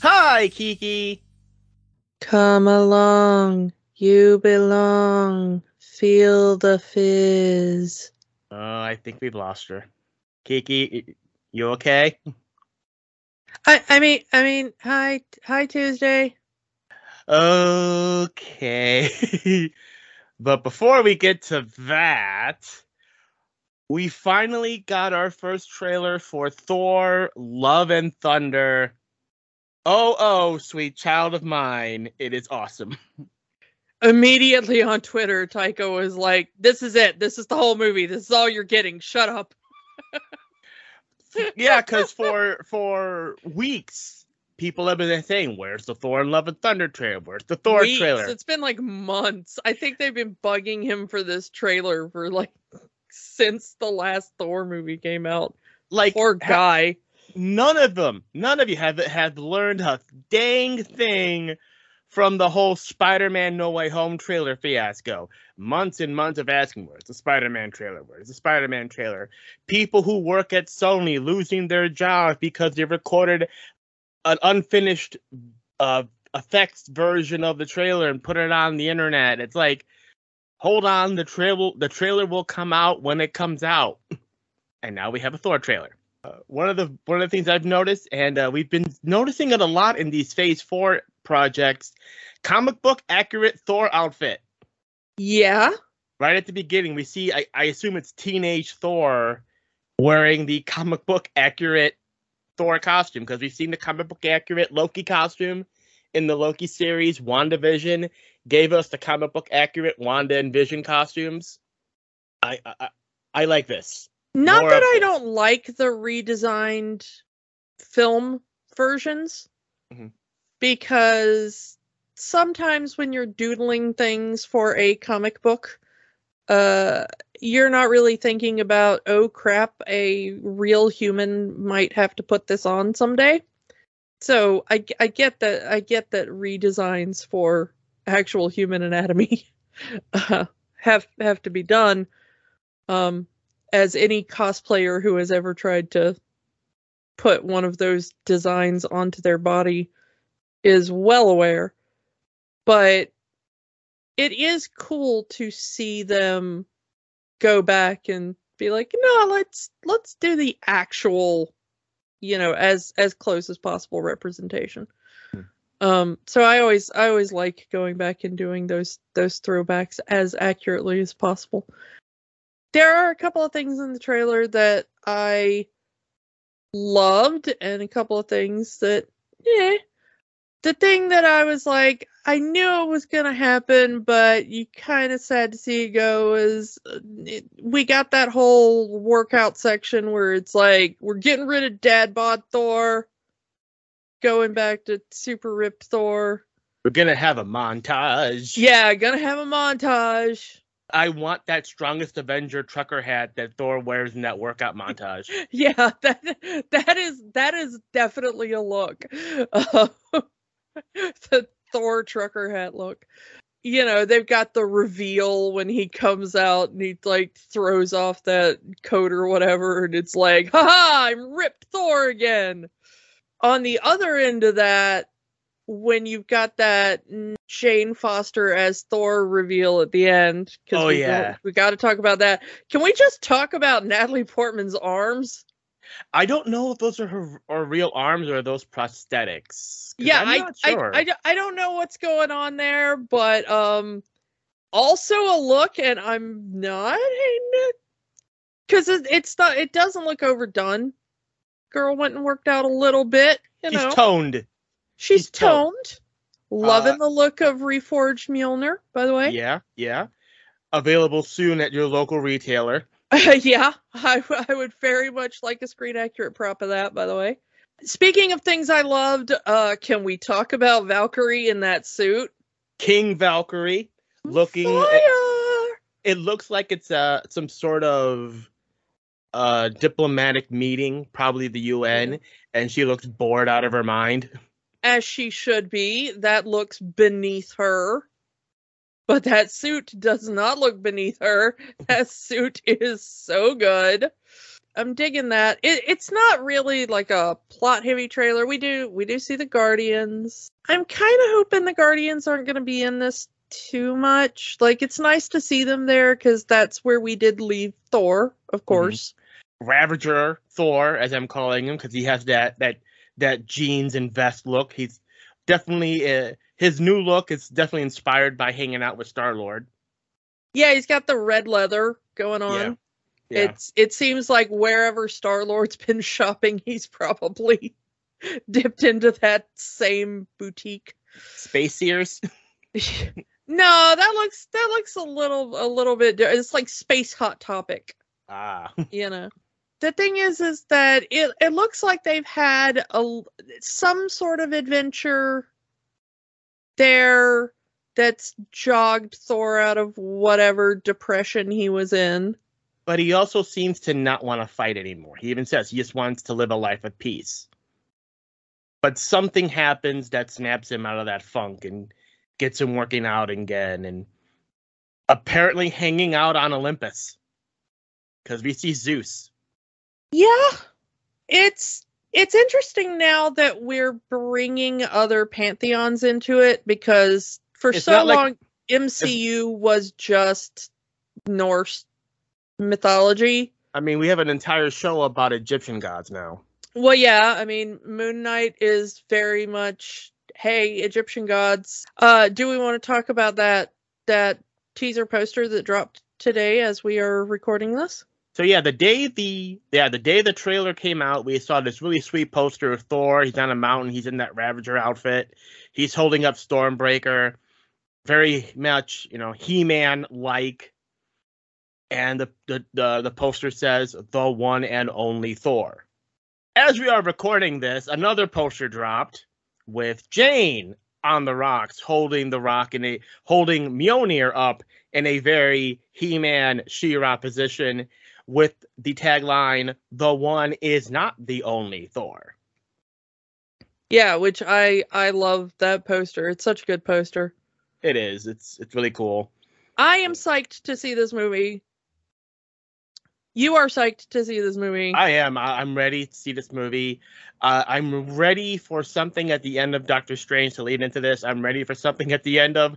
Hi, Kiki. Come along. You belong. Feel the fizz. Oh, I think we've lost her. Kiki, you okay? I, I mean, I mean, hi, hi, Tuesday. Okay. but before we get to that, we finally got our first trailer for Thor Love and Thunder. Oh, oh, sweet child of mine. It is awesome. Immediately on Twitter, Taika was like, This is it. This is the whole movie. This is all you're getting. Shut up. yeah, because for for weeks people have been saying, "Where's the Thor and Love and Thunder trailer? Where's the Thor weeks. trailer?" It's been like months. I think they've been bugging him for this trailer for like since the last Thor movie came out. Like poor guy. None of them, none of you have have learned a dang thing from the whole Spider-Man No Way Home trailer fiasco. Months and months of asking, where's the Spider-Man trailer? Where's the Spider-Man trailer? People who work at Sony losing their jobs because they recorded an unfinished uh, effects version of the trailer and put it on the internet. It's like, hold on, the trailer the trailer will come out when it comes out. And now we have a Thor trailer. Uh, one of the one of the things I've noticed, and uh, we've been noticing it a lot in these Phase Four projects, comic book accurate Thor outfit. Yeah. Right at the beginning, we see, I, I assume it's teenage Thor wearing the comic book accurate Thor costume because we've seen the comic book accurate Loki costume in the Loki series. WandaVision gave us the comic book accurate Wanda and Vision costumes. I I, I like this. Not More that I don't like the redesigned film versions, mm-hmm. because sometimes when you're doodling things for a comic book, uh, you're not really thinking about, oh crap, a real human might have to put this on someday. So I, I get that I get that redesigns for actual human anatomy uh, have have to be done. Um, as any cosplayer who has ever tried to put one of those designs onto their body is well aware. But it is cool to see them go back and be like no let's let's do the actual you know as as close as possible representation. Hmm. um so i always i always like going back and doing those those throwbacks as accurately as possible there are a couple of things in the trailer that i loved and a couple of things that yeah the thing that I was like, I knew it was gonna happen, but you kind of sad to see it go is uh, it, we got that whole workout section where it's like we're getting rid of dad bod Thor, going back to super ripped Thor. We're gonna have a montage. Yeah, gonna have a montage. I want that strongest Avenger trucker hat that Thor wears in that workout montage. yeah, that that is that is definitely a look. Uh, the Thor trucker hat look. You know, they've got the reveal when he comes out and he like throws off that coat or whatever, and it's like, haha, I'm ripped Thor again. On the other end of that, when you've got that Jane Foster as Thor reveal at the end, oh we yeah, we got to talk about that. Can we just talk about Natalie Portman's arms? I don't know if those are her or real arms or are those prosthetics. Yeah, I, sure. I, I, I don't know what's going on there, but um, also a look, and I'm not hating it because it, it's not. It doesn't look overdone. Girl went and worked out a little bit. You She's know, toned. She's, She's toned. toned. Loving uh, the look of reforged Mjolnir, by the way. Yeah, yeah. Available soon at your local retailer. yeah, I, I would very much like a screen accurate prop of that, by the way. Speaking of things I loved, uh, can we talk about Valkyrie in that suit? King Valkyrie looking. Fire! It looks like it's uh some sort of uh diplomatic meeting, probably the UN, and she looks bored out of her mind. As she should be. That looks beneath her. But that suit does not look beneath her. That suit is so good. I'm digging that. It, it's not really like a plot heavy trailer. We do we do see the Guardians. I'm kind of hoping the Guardians aren't going to be in this too much. Like it's nice to see them there because that's where we did leave Thor, of course. Mm-hmm. Ravager Thor, as I'm calling him, because he has that that that jeans and vest look. He's definitely uh, his new look is definitely inspired by hanging out with Star Lord. Yeah, he's got the red leather going on. Yeah. Yeah. It's it seems like wherever Star Lord's been shopping, he's probably dipped into that same boutique. Space Sears. no, that looks that looks a little a little bit. It's like space hot topic. Ah, you know. The thing is, is that it it looks like they've had a some sort of adventure there that's jogged Thor out of whatever depression he was in but he also seems to not want to fight anymore. He even says he just wants to live a life of peace. But something happens that snaps him out of that funk and gets him working out again and apparently hanging out on Olympus. Because we see Zeus. Yeah. It's it's interesting now that we're bringing other pantheons into it because for it's so long like, MCU was just Norse mythology. I mean, we have an entire show about Egyptian gods now. Well, yeah, I mean, Moon Knight is very much hey, Egyptian gods. Uh do we want to talk about that that teaser poster that dropped today as we are recording this? So yeah, the day the yeah, the day the trailer came out, we saw this really sweet poster of Thor. He's on a mountain, he's in that Ravager outfit. He's holding up Stormbreaker. Very much, you know, He-Man like and the, the, the, the poster says the one and only Thor. As we are recording this, another poster dropped with Jane on the rocks, holding the rock in a holding Mjolnir up in a very He-Man She-Ra position with the tagline "The one is not the only Thor." Yeah, which I I love that poster. It's such a good poster. It is. It's it's really cool. I am psyched to see this movie. You are psyched to see this movie. I am. I'm ready to see this movie. Uh, I'm ready for something at the end of Doctor Strange to lead into this. I'm ready for something at the end of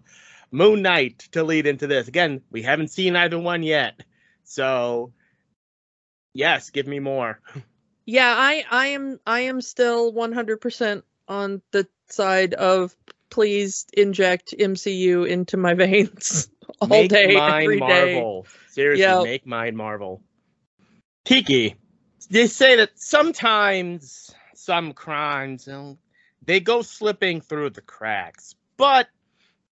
Moon Knight to lead into this. Again, we haven't seen either one yet. So, yes, give me more. Yeah, I I am I am still 100% on the side of please inject MCU into my veins all make day mine every Marvel. Day. Seriously, yep. make mine Marvel. Kiki, they say that sometimes some crimes you know, they go slipping through the cracks, but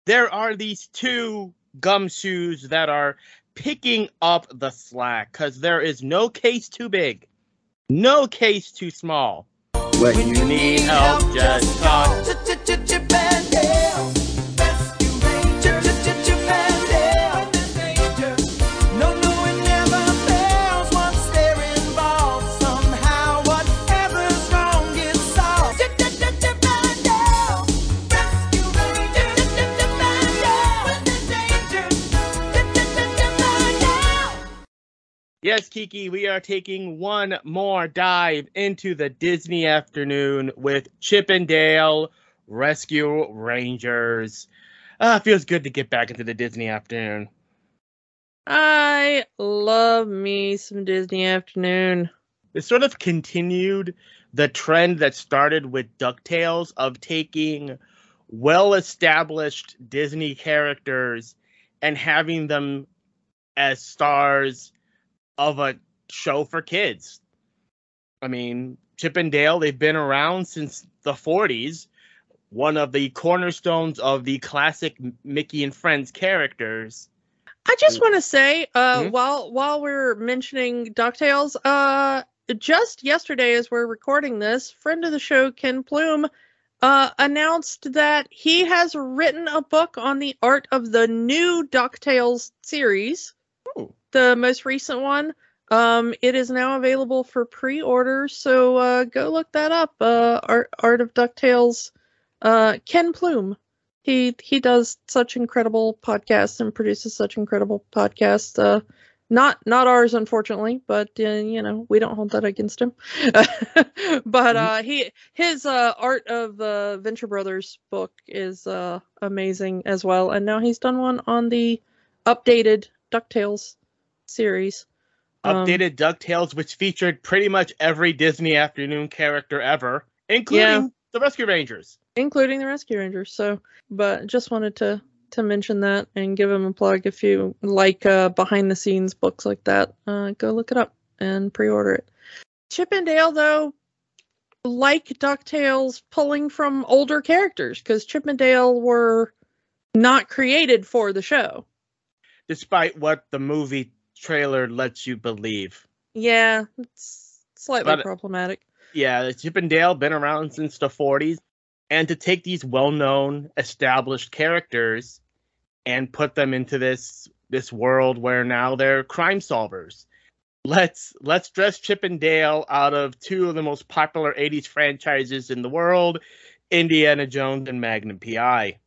there are these two gumshoes that are picking up the slack because there is no case too big, no case too small. When you need help, just talk. Yes, Kiki, we are taking one more dive into the Disney afternoon with Chip 'n Dale Rescue Rangers. Ah, feels good to get back into the Disney afternoon. I love me some Disney afternoon. It sort of continued the trend that started with DuckTales of taking well established Disney characters and having them as stars of a show for kids. I mean, Chip 'n Dale, they've been around since the 40s. One of the cornerstones of the classic Mickey and Friends characters. I just want to say, uh, mm-hmm. while while we're mentioning Ducktales, uh, just yesterday, as we're recording this, friend of the show, Ken Plume, uh, announced that he has written a book on the art of the new DuckTales series. The most recent one. Um, it is now available for pre-order, so uh, go look that up. Uh, art art of Ducktales. Uh, Ken Plume. He he does such incredible podcasts and produces such incredible podcasts. Uh, not not ours, unfortunately, but uh, you know we don't hold that against him. but uh, he his uh, art of the Venture Brothers book is uh, amazing as well, and now he's done one on the updated Ducktales series. Um, Updated DuckTales, which featured pretty much every Disney afternoon character ever, including Yeah. the Rescue Rangers. including the Rescue Rangers. So, but just wanted to to mention that and give them a plug. If you like uh, behind the scenes books like that, uh, go look it up and pre-order it. Chip and Dale, though, like Ducktales, pulling from older characters because Chip and Dale were not created for the show. Despite what the movie trailer lets you believe. Yeah, it's slightly But- problematic. Yeah, Chip and Dale been around since the 40s, and to take these well-known, established characters and put them into this this world where now they're crime solvers. Let's let's dress Chip and Dale out of two of the most popular 80s franchises in the world, Indiana Jones and Magnum PI.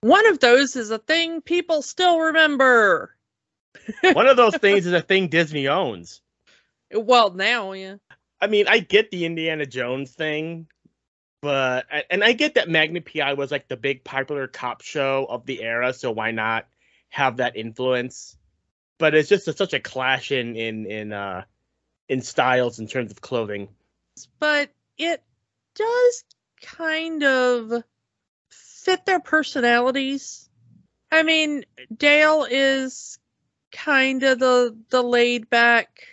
One of those is a thing people still remember. One of those things is a thing Disney owns. Well, now, yeah. I mean, I get the Indiana Jones thing, but and I get that Magnum PI was like the big popular cop show of the era, so why not have that influence? But it's just a, such a clash in in in uh in styles in terms of clothing. but it does kind of fit their personalities. I mean, Dale is kind of the the laid back,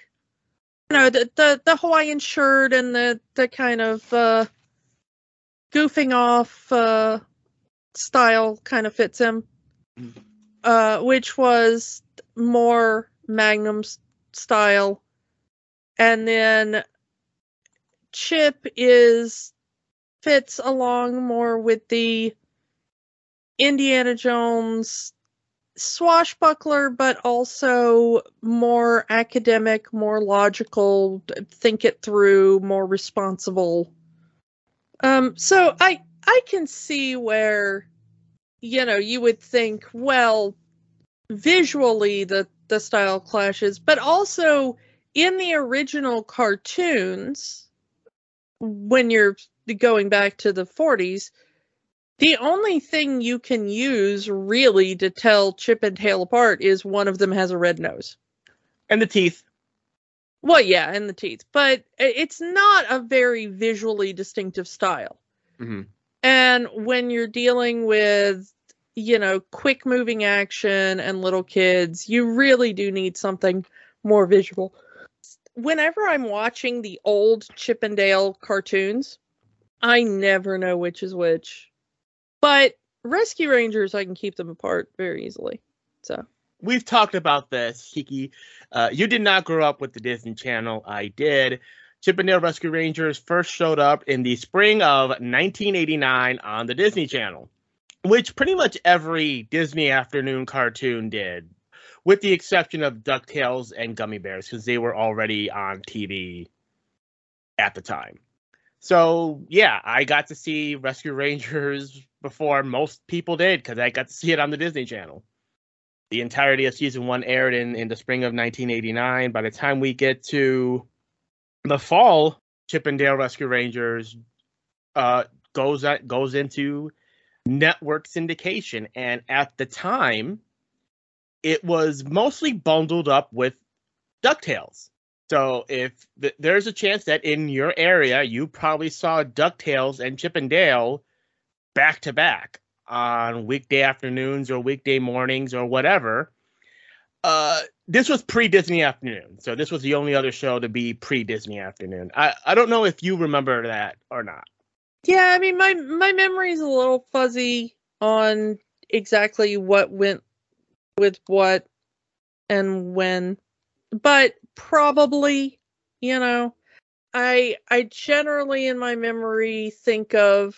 you know, the the, the Hawaiian shirt and the the kind of uh, goofing off uh, style kind of fits him, Mm. uh, which was more Magnum's style, and then Chip is fits along more with the Indiana Jones swashbuckler, but also more academic, more logical, think it through, more responsible. Um, so I I can see where you know you would think, well, visually the the style clashes, but also in the original cartoons when you're going back to the 40s, the only thing you can use really to tell Chip and Dale apart is one of them has a red nose. And the teeth. Well, yeah, and the teeth, but it's not a very visually distinctive style. Mhm. And when you're dealing with, you know, quick moving action and little kids, you really do need something more visual. Whenever I'm watching the old Chip and Dale cartoons, I never know which is which. But Rescue Rangers, I can keep them apart very easily. So, We've talked about this, Kiki. Uh, you did not grow up with the Disney Channel. I did. Chip and Dale Rescue Rangers first showed up in the spring of 1989 on the Disney Channel, which pretty much every Disney afternoon cartoon did, with the exception of DuckTales and Gummi Bears, because they were already on TV at the time. So, yeah, I got to see Rescue Rangers before most people did, because I got to see it on the Disney Channel the entirety of season one aired in, in the spring of 1989. By the time we get to the fall, Chip and Dale Rescue Rangers uh, goes at, goes into network syndication, and at the time, it was mostly bundled up with Ducktales. So if th- there's a chance that in your area you probably saw Ducktales and Chip and Dale back to back on weekday afternoons or weekday mornings or whatever. Uh, this was pre Disney afternoon, so this was the only other show to be pre Disney afternoon. I I don't know if you remember that or not. yeah, I mean, my my memory's a little fuzzy on exactly what went with what and when, but probably you know. I I generally in my memory think of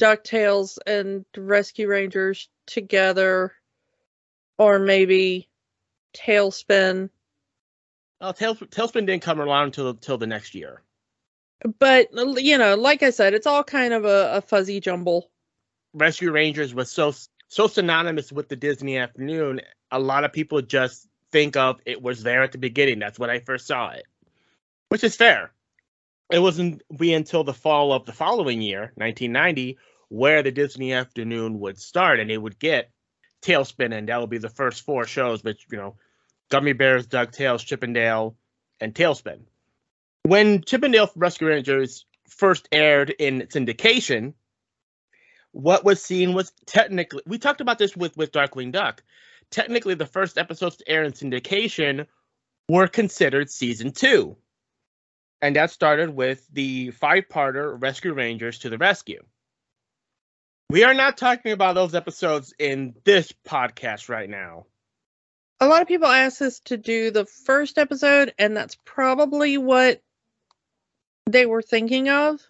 DuckTales and Rescue Rangers together or maybe TaleSpin. Oh, TaleSpin didn't come around until until the next year. But you know, like I said, it's all kind of a, a fuzzy jumble. Rescue Rangers was so so synonymous with the Disney afternoon. A lot of people just think of it was there at the beginning. That's when I first saw it, which is fair. It wasn't be until the fall of the following year, 1990, where the Disney afternoon would start, and it would get TaleSpin, and that would be the first four shows, which you know, Gummi Bears, DuckTales, Chip 'n Dale, and TaleSpin. When Chip 'n Dale Rescue Rangers first aired in syndication, what was seen was technically we talked about this with with Darkwing Duck. Technically, the first episodes to air in syndication were considered season two, and that started with the five-parter Rescue Rangers to the Rescue. We are not talking about those episodes in this podcast right now. A lot of people ask us to do the first episode, and that's probably what they were thinking of.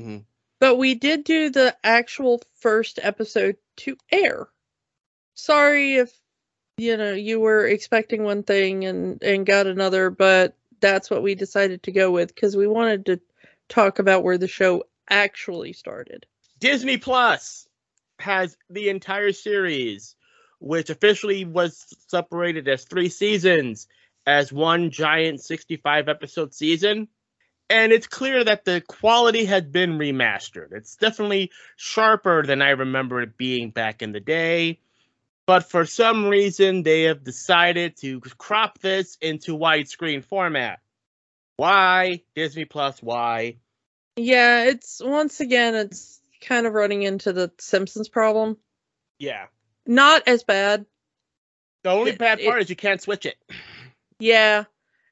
Mm-hmm. But we did do the actual first episode to air. Sorry if you know you were expecting one thing and and got another, but that's what we decided to go with because we wanted to talk about where the show actually started. Disney Plus has the entire series, which officially was separated as three seasons, as one giant 65 episode season and it's clear that the quality had been remastered. It's definitely sharper than I remember it being back in the day. But for some reason, they have decided to crop this into widescreen format. Why? Disney Plus, why? Yeah, it's once again, it's kind of running into the Simpsons problem. Yeah. Not as bad. The only it, bad part it, is you can't switch it. Yeah.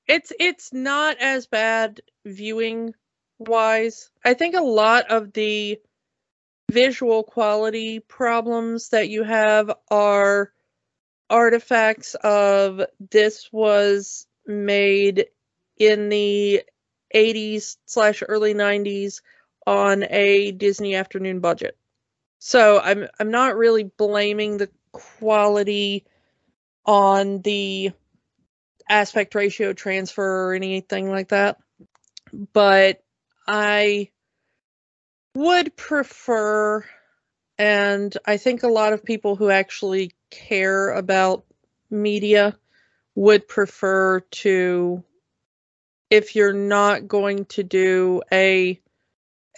It's it's not as bad viewing wise. I think a lot of the visual quality problems that you have are artifacts of this was made in the 80s slash early 90s on a Disney afternoon budget. So I'm I'm not really blaming the quality on the aspect ratio transfer or anything like that. But I would prefer, and I think a lot of people who actually care about media would prefer to if you're not going to do a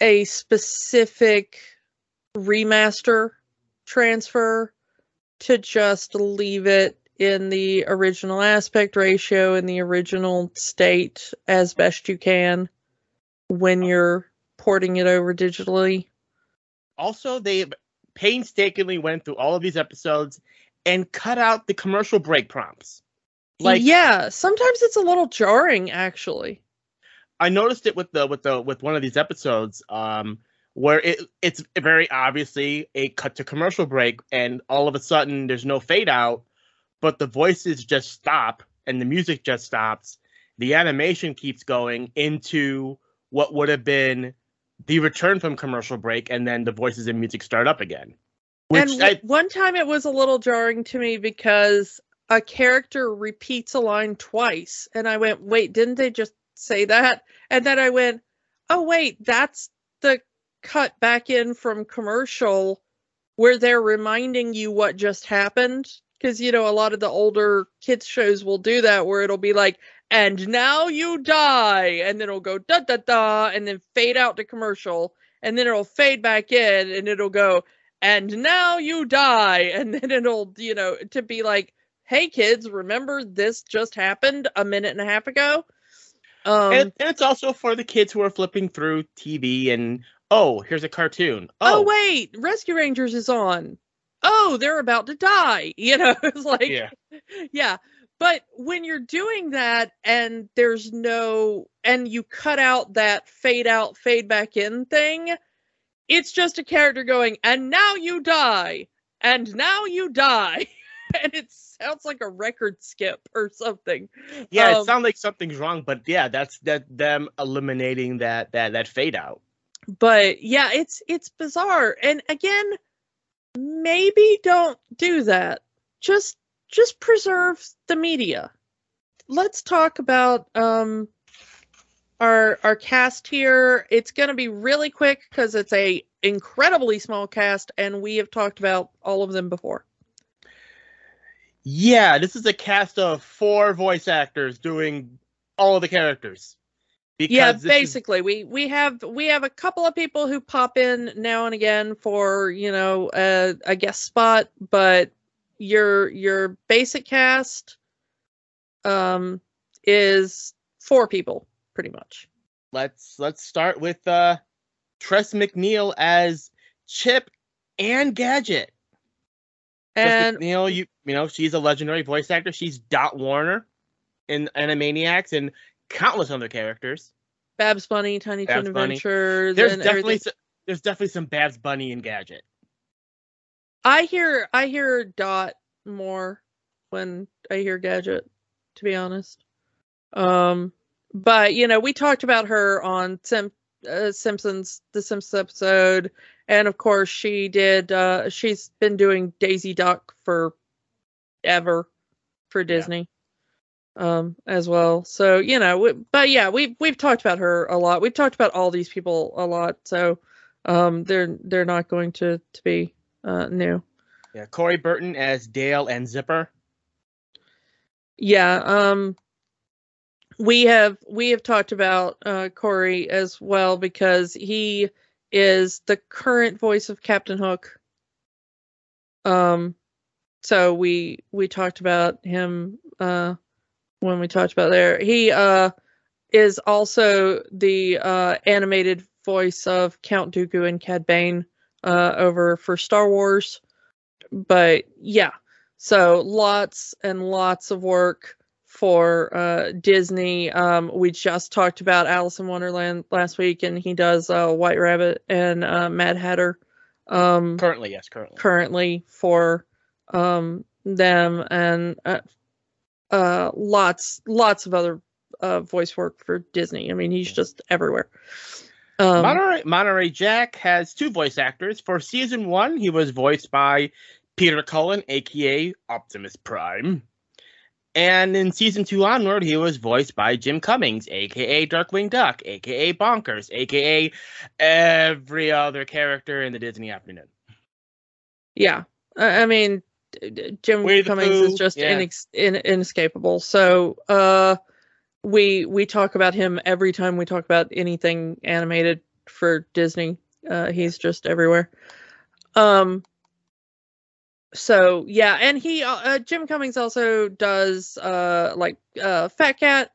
a specific remaster transfer to just leave it in the original aspect ratio in the original state as best you can when you're porting it over digitally. Also, they painstakingly went through all of these episodes and cut out the commercial break prompts. Like Yeah, sometimes it's a little jarring actually. I noticed it with the with the with one of these episodes um where it it's very obviously a cut to commercial break and all of a sudden there's no fade out but the voices just stop and the music just stops. The animation keeps going into what would have been the return from commercial break, and then the voices and music start up again. Which and I, one time it was a little jarring to me because a character repeats a line twice, and I went, "Wait, didn't they just say that?" And then I went, "Oh wait, that's the cut back in from commercial where they're reminding you what just happened because you know a lot of the older kids shows will do that where it'll be like and now you die. And then it'll go da da da and then fade out to commercial. And then it'll fade back in and it'll go and now you die. And then it'll you know to be like hey kids remember this just happened a minute and a half ago? Um, and, and it's also for the kids who are flipping through tv and oh here's a cartoon. Oh, oh wait rescue rangers is on. Oh, they're about to die. You know, it's like, yeah. yeah. But when you're doing that and there's no, and you cut out that fade out, fade back in thing, it's just a character going, and now you die, and now you die. and it sounds like a record skip or something. Yeah, Um, it sounds like something's wrong, but yeah, that's that them eliminating that that that fade out. but yeah, it's it's bizarre. And again, maybe don't do that. Just just preserve the media. Let's talk about um our our cast here. It's going to be really quick cuz it's a incredibly small cast and we have talked about all of them before. Yeah, this is a cast of four voice actors doing all of the characters. yeah, this is- basically, we we have we have a couple of people who pop in now and again for you know a, a guest spot, but your your basic cast um is four people pretty much. let's let's start with uh Tress MacNeille as Chip and Gadget. Tress And MacNeille, you you know, she's a legendary voice actor. She's Dot Warner in Animaniacs and countless other characters. Babs Bunny, Tiny Babs Toon Bunny. Adventures. There's and definitely everything. s- there's definitely some Babs Bunny and Gadget. I hear I hear Dot more when I hear Gadget, to be honest. Um, but you know, we talked about her on Sim- uh, Simpsons, the Simpsons episode, and of course she did. Uh, she's been doing Daisy Duck for ever for Disney. Um, as well. So you know, we, but yeah, we've we've talked about her a lot. We've talked about all these people a lot. So, um, they're they're not going to to be uh new. Yeah, Corey Burton as Dale and Zipper. Yeah, um we have we have talked about uh Corey as well because he is the current voice of Captain Hook. Um so we we talked about him uh when we talked about there. He uh is also the uh animated voice of Count Dooku and Cad Bane uh over for Star Wars. But yeah, so lots and lots of work for uh, Disney. Um, we just talked about Alice in Wonderland last week, and he does uh, White Rabbit and uh, Mad Hatter um, Currently, yes, currently. currently for um, them, and uh, uh, lots lots of other uh, voice work for Disney. I mean, he's just everywhere. Um, Monterey, Monterey Jack has two voice actors. For season one, he was voiced by Peter Cullen, aka Optimus Prime. And in season two onward, he was voiced by Jim Cummings, aka Darkwing Duck, aka Bonkers, aka every other character in the Disney afternoon. Yeah, I mean, Jim Cummings is just yeah. inex- in- inescapable. So, uh, we we talk about him every time we talk about anything animated for Disney. Uh, he's just everywhere. Um. So yeah, and he uh, uh, Jim Cummings also does uh like uh Fat Cat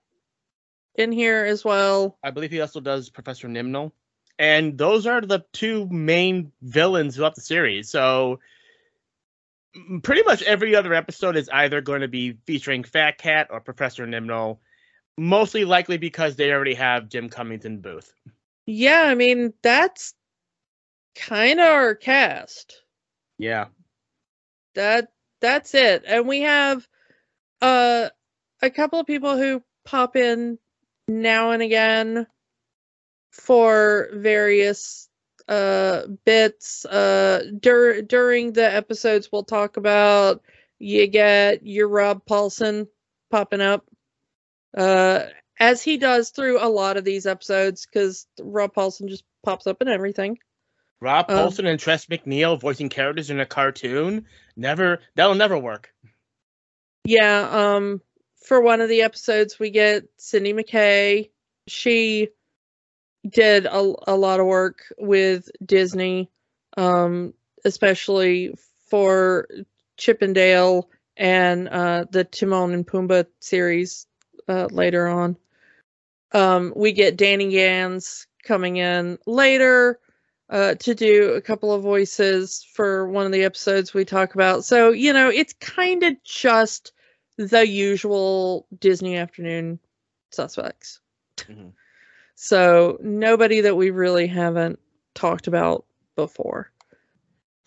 in here as well. I believe he also does Professor Nimnul. And those are the two main villains throughout the series. So pretty much every other episode is either going to be featuring Fat Cat or Professor Nimnul. Mostly likely because they already have Jim Cummings in booth. Yeah, I mean that's kind of our cast. Yeah. that that's it and we have uh a couple of people who pop in now and again for various uh bits uh dur- during the episodes we'll talk about you get your Rob Paulsen popping up uh as he does through a lot of these episodes cuz Rob Paulsen just pops up in everything Rob Um, Paulsen and Tress MacNeille voicing characters in a cartoon. Never that'll never work. Yeah, um for one of the episodes we get Cindy McKay. She did a, a lot of work with Disney, um, especially for Chip 'n Dale and uh, the Timon and Pumbaa series uh, later on. Um, we get Danny Gans coming in later uh, to do a couple of voices for one of the episodes we talk about. So, you know, it's kind of just the usual Disney afternoon suspects. Mhm. So, nobody that we really haven't talked about before.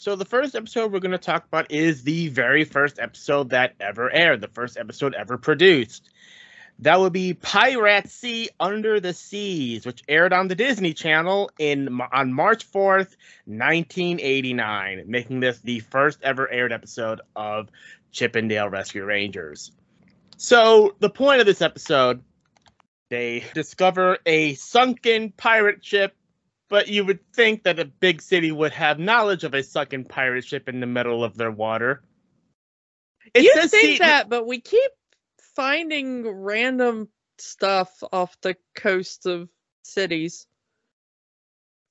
So the first episode we're going to talk about is the very first episode that ever aired, the first episode ever produced. That would be Piracy Under the Seas, which aired on the Disney Channel in on March 4th, 1989, making this the first ever aired episode of Chip 'n Dale Rescue Rangers. So, the point of this episode, they discover a sunken pirate ship but you would think that a big city would have knowledge of a sunken pirate ship in the middle of their water. It you think see- that, but we keep finding random stuff off the coast of cities.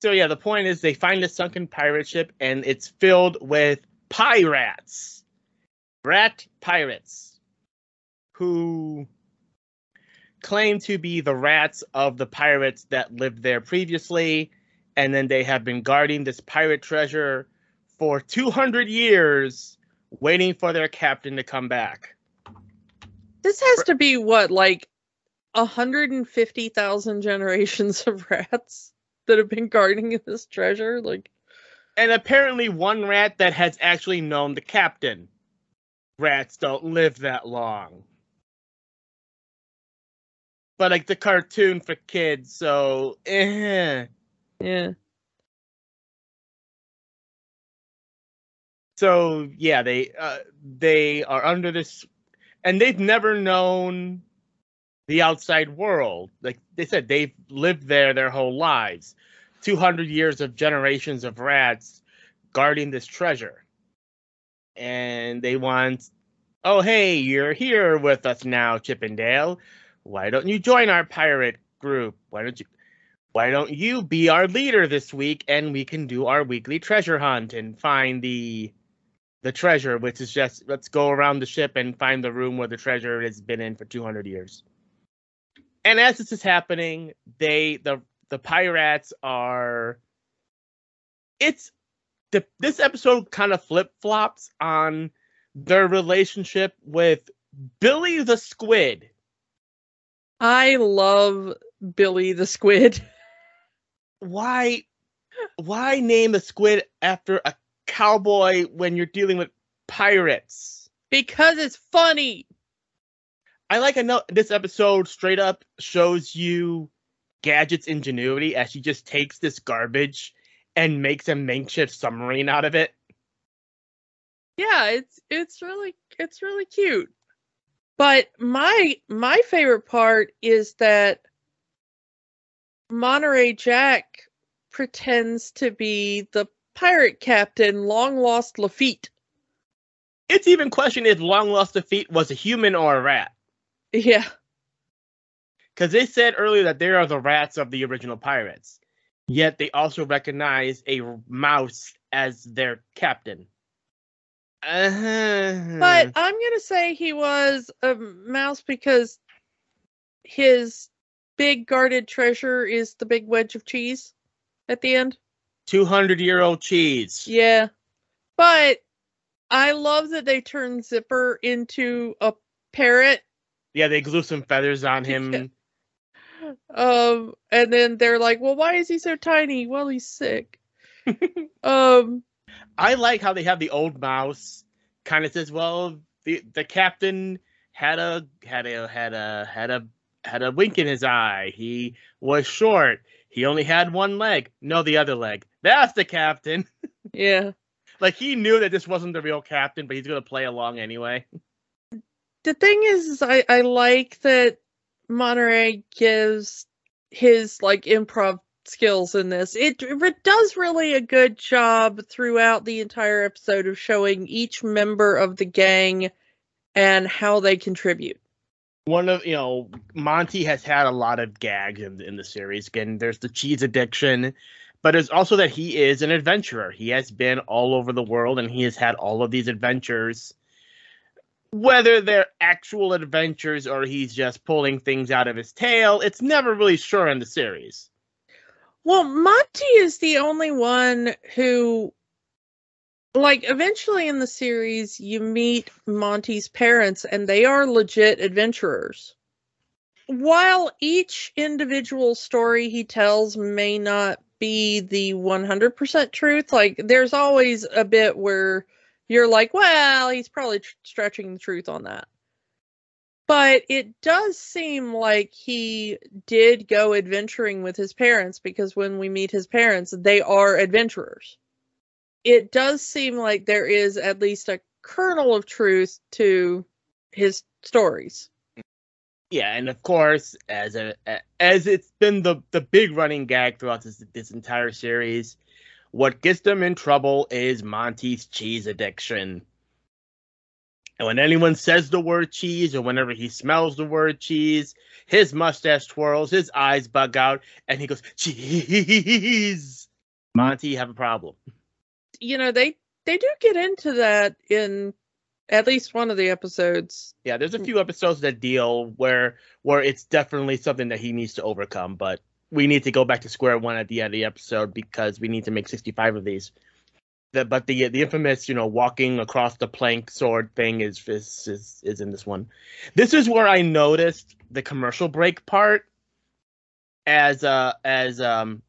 So yeah, the point is they find a sunken pirate ship and it's filled with pirates. Rat pirates who claim to be the rats of the pirates that lived there previously and then they have been guarding this pirate treasure for 200 years waiting for their captain to come back this has to be what like 150,000 generations of rats that have been guarding this treasure like and apparently one rat that has actually known the captain. Rats don't live that long. But like the cartoon for kids so eh. Yeah. So yeah, they uh, they are under this, and they've never known the outside world. Like they said, they've lived there their whole lives. Two hundred years of generations of rats guarding this treasure, and they want, oh hey, you're here with us now, Chip 'n Dale. Why don't you join our pirate group? Why don't you? why don't you be our leader this week and we can do our weekly treasure hunt and find the the treasure which is just let's go around the ship and find the room where the treasure has been in for 200 years. And as this is happening they the the pirates are it's the this episode kind of flip-flops on their relationship with billy the squid. I love billy the squid. Why why name a squid after a cowboy when you're dealing with pirates? Because it's funny. I like I know this episode straight up shows you Gadget's ingenuity as she just takes this garbage and makes a makeshift submarine out of it. Yeah, it's it's really it's really cute. But my my favorite part is that Monterey Jack pretends to be the pirate captain, long lost Lafitte. It's even questioned if long lost Lafitte was a human or a rat. Yeah. Because they said earlier that they are the rats of the original pirates, yet they also recognize a mouse as their captain. Uh-huh. But I'm gonna say he was a mouse because his big guarded treasure is the big wedge of cheese at the end. 200 year old cheese. Yeah. But I love that they turned Zipper into a parrot. Yeah, they glue some feathers on him. um, and then they're like, "Well, why is he so tiny?" Well, he's sick. um, I like how they have the old mouse kind of says, "Well, the the captain had a had a had a had a had a wink in his eye. He was short. He only had one leg. No, the other leg. That's the captain. Yeah. like he knew that this wasn't the real captain, but he's gonna play along anyway. The thing is, is I, I like that Monterey gives his like improv skills in this. It, it does really a good job throughout the entire episode of showing each member of the gang and how they contribute one of you know Monty has had a lot of gags in, in the series. Again, there's the cheese addiction, but it's also that he is an adventurer. He has been all over the world and he has had all of these adventures. Whether they're actual adventures or he's just pulling things out of his tail, it's never really sure in the series. Well, Monty is the only one who like eventually in the series you meet Monty's parents and they are legit adventurers. While each individual story he tells may not be the 100% truth. Like, there's always a bit where you're like, well, he's probably tr- stretching the truth on that. But it does seem like he did go adventuring with his parents because when we meet his parents, they are adventurers. It does seem like there is at least a kernel of truth to his stories. Yeah, and of course, as a as it's been the the big running gag throughout this this entire series, what gets them in trouble is Monty's cheese addiction. And when anyone says the word cheese, or whenever he smells the word cheese, his mustache twirls, his eyes bug out, and he goes, "Cheese." Monty, you have a problem. You know they they do get into that in at least one of the episodes. Yeah, there's a few episodes that deal where where it's definitely something that he needs to overcome, but we need to go back to square one at the end of the episode because we need to make 65 of these. The, but the the infamous, you know, walking across the plank sword thing is is is, is in this one. This is where I noticed the commercial break part as uh as um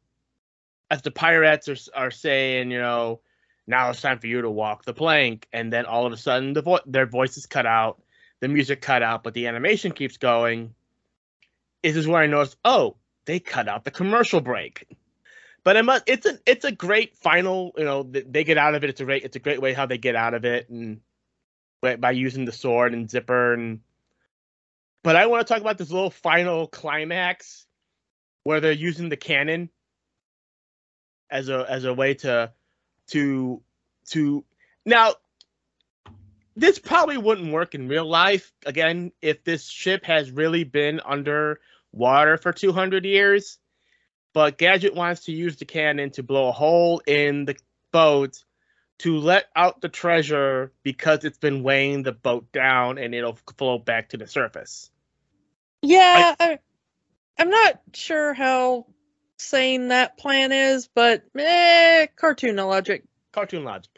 as the pirates are are saying, you know, now it's time for you to walk the plank. And then all of a sudden the vo- their voices cut out the music cut out but the animation keeps going. This is where i noticed oh they cut out the commercial break. But it must, it's a it's a great final you know they get out of it. It's a great it's a great way how they get out of it and by using the sword and zipper and but i want to talk about this little final climax where they're using the cannon as a as a way to to to now this probably wouldn't work in real life again if this ship has really been under water for 200 years but gadget wants to use the cannon to blow a hole in the boat to let out the treasure because it's been weighing the boat down and it'll float back to the surface. Yeah I, i'm not sure how sane that plan is, but eh, cartoon logic. Cartoon logic.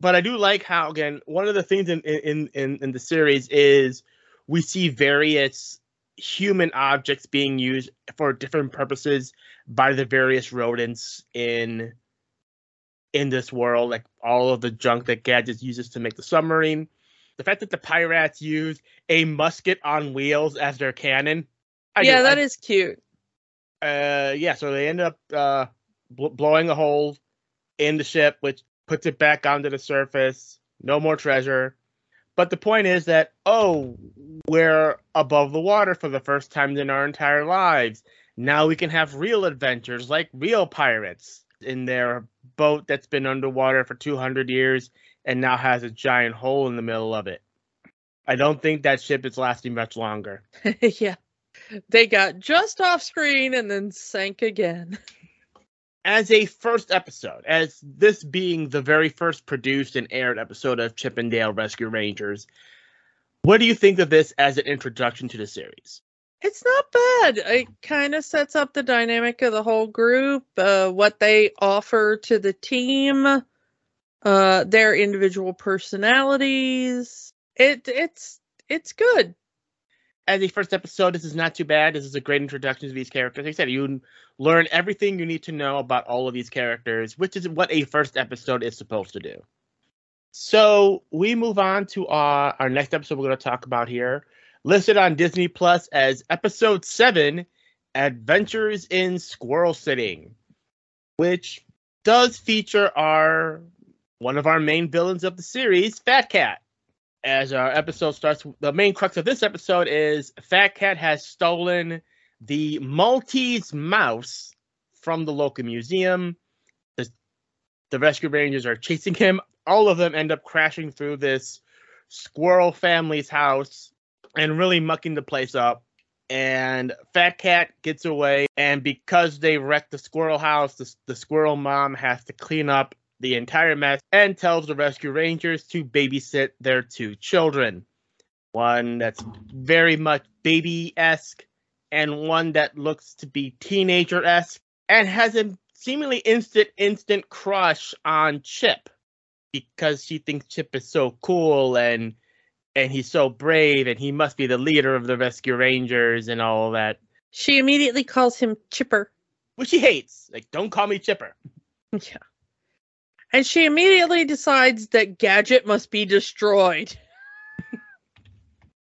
But I do like how again one of the things in in in, in the series is we see various human objects being used for different purposes by the various rodents in in this world, like all of the junk that Gadgets uses to make the submarine. The fact that the pirates use a musket on wheels as their cannon. I yeah, that I, is cute uh, yeah, so they end up uh, bl- blowing a hole in the ship, which puts it back onto the surface. No more treasure. But the point is that, oh, we're above the water for the first time in our entire lives. Now we can have real adventures like real pirates in their boat that's been underwater for 200 years and now has a giant hole in the middle of it. I don't think that ship is lasting much longer. yeah. They got just off screen and then sank again. As a first episode, as this being the very first produced and aired episode of Chip 'n Dale Rescue Rangers, what do you think of this as an introduction to the series? It's not bad. It kind of sets up the dynamic of the whole group, uh, what they offer to the team, uh, their individual personalities. It it's it's good as a first episode, this is not too bad. This is a great introduction to these characters. Like I said, you learn everything you need to know about all of these characters, which is what a first episode is supposed to do. So we move on to our, our next episode we're going to talk about here, listed on Disney Plus as episode seven, Adventures in Squirrel Sitting, which does feature our one of our main villains of the series, Fat Cat as our episode starts, the main crux of this episode is Fat Cat has stolen the Maltese mouse from the local museum. The, the rescue rangers are chasing him. All of them end up crashing through this squirrel family's house and really mucking the place up. And Fat Cat gets away, and because they wrecked the squirrel house, the, the squirrel mom has to clean up the entire mess and tells the rescue rangers to babysit their two children. One that's very much baby esque, and one that looks to be teenager esque, and has a seemingly instant, instant crush on Chip because she thinks Chip is so cool and and he's so brave and he must be the leader of the rescue rangers and all that. She immediately calls him Chipper. which he hates. Like, don't call me Chipper. Yeah. And she immediately decides that Gadget must be destroyed.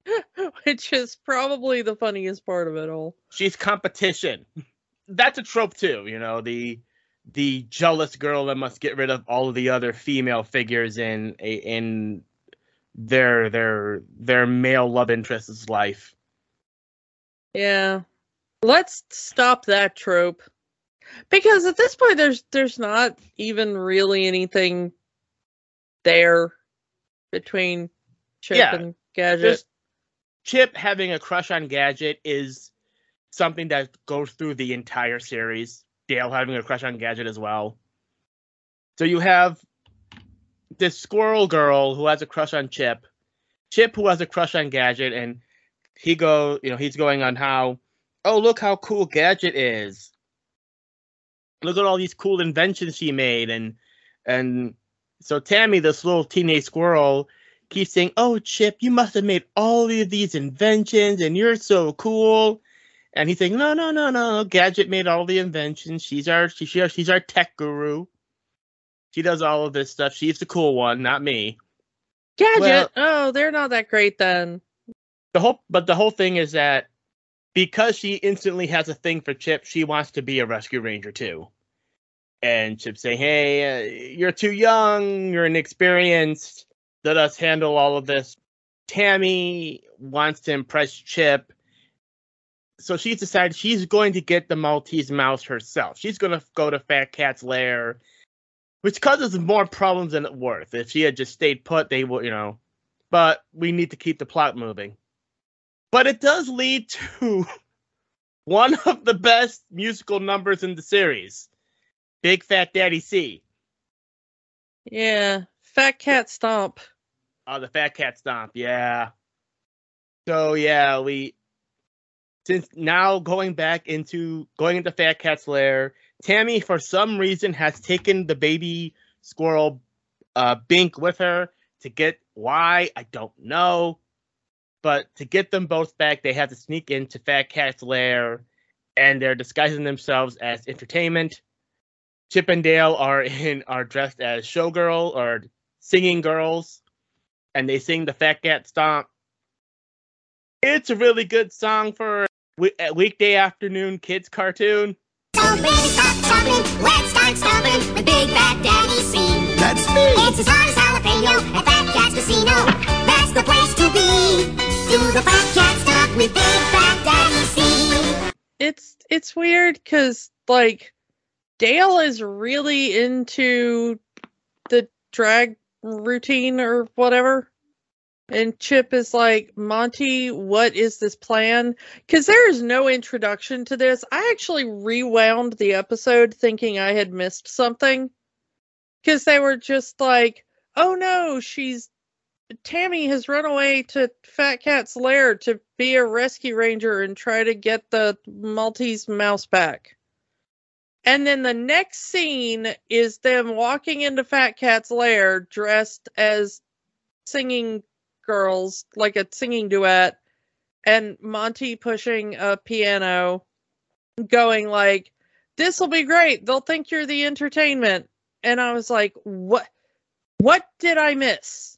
which is probably the funniest part of it all. She's competition. That's a trope too, you know, the the jealous girl that must get rid of all of the other female figures in in their their their male love interest's life. Yeah. Let's stop that trope. Because at this point there's there's not even really anything there between Chip yeah, and Gadget. Chip having a crush on Gadget is something that goes through the entire series. Dale having a crush on Gadget as well. So you have this squirrel girl who has a crush on Chip, Chip who has a crush on Gadget, and he go, you know, he's going on how, oh look how cool Gadget is. Look at all these cool inventions she made, and and so Tammy, this little teenage squirrel, keeps saying, "Oh, Chip, you must have made all of these inventions, and you're so cool." And he's saying, "No, no, no, no. Gadget made all the inventions. She's our she, she's our tech guru. She does all of this stuff. She's the cool one, not me." Gadget. Well, oh, they're not that great then. The whole, but the whole thing is that because she instantly has a thing for Chip, she wants to be a rescue ranger too. And Chip saying, "Hey, uh, you're too young. You're inexperienced. Let us handle all of this." Tammy wants to impress Chip so she's decided she's going to get the Maltese mouse herself. She's going to go to Fat Cat's lair, which causes more problems than it's worth. If she had just stayed put, they would, you know. But we need to keep the plot moving. But it does lead to one of the best musical numbers in the series Big Fat Daddy C. Yeah, Fat Cat Stomp. Oh, the Fat Cat Stomp, yeah. So, yeah, we since now going back into going into Fat Cat's lair, Tammy for some reason has taken the baby squirrel uh, Bink with her to get why I don't know, but to get them both back, they have to sneak into Fat Cat's lair, and they're disguising themselves as entertainment. Chip and Dale are in are dressed as showgirl or singing girls, and they sing the Fat Cat Stomp. It's a really good song for a weekday afternoon kids cartoon. So baby, stop stomping. Let's start stomping with Big Fat Daddy C. That's me. It's as hard as jalapeno at Fat Cat's Casino. That's the place to be. Do the Fat Cat stomp with Big Fat Daddy C. It's it's weird because like Dale is really into the drag routine or whatever. And Chip is like, Monty, what is this plan? Because there is no introduction to this. I actually rewound the episode thinking I had missed something. Because they were just like, oh no, she's. Tammy has run away to Fat Cat's lair to be a rescue ranger and try to get the Maltese mouse back. And then the next scene is them walking into Fat Cat's lair dressed as singing girls, like a singing duet, and Monty pushing a piano, going like, "This will be great. They'll think you're the entertainment." And I was like, "What? What did I miss?"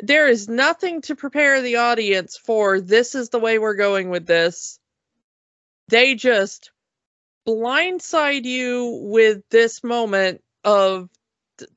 There is nothing to prepare the audience for. This is the way we're going with this. They just blindside you with this moment of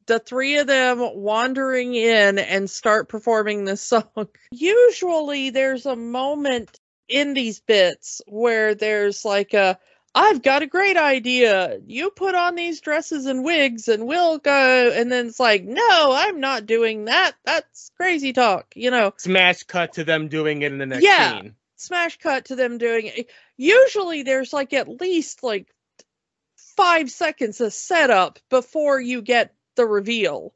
the three of them wandering in and start performing this song. Usually there's a moment in these bits where there's like a I've got a great idea. You put on these dresses and wigs and we'll go and then it's like, "No, I'm not doing that. That's crazy talk." You know. Smash cut to them doing it in the next yeah, scene. Smash cut to them doing it. Usually there's like at least like 5 seconds of setup before you get the reveal.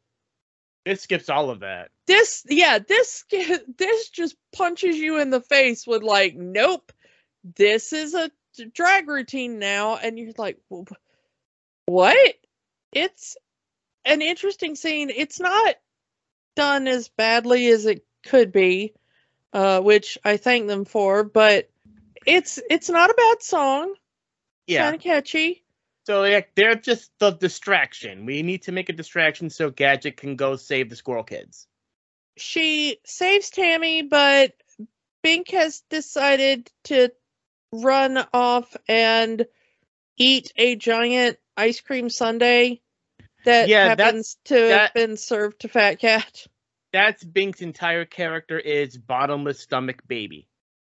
It skips all of that. This, yeah, this this just punches you in the face with like, nope, this is a drag routine now, and you're like, what? It's an interesting scene. It's not done as badly as it could be, uh, which I thank them for, but it's it's not a bad song. Yeah. Kind of catchy. So like they're just the distraction. We need to make a distraction so Gadget can go save the squirrel kids. She saves Tammy, but Bink has decided to run off and eat a giant ice cream sundae that yeah, happens to that, have been served to Fat Cat. That's Bink's entire character is bottomless stomach baby.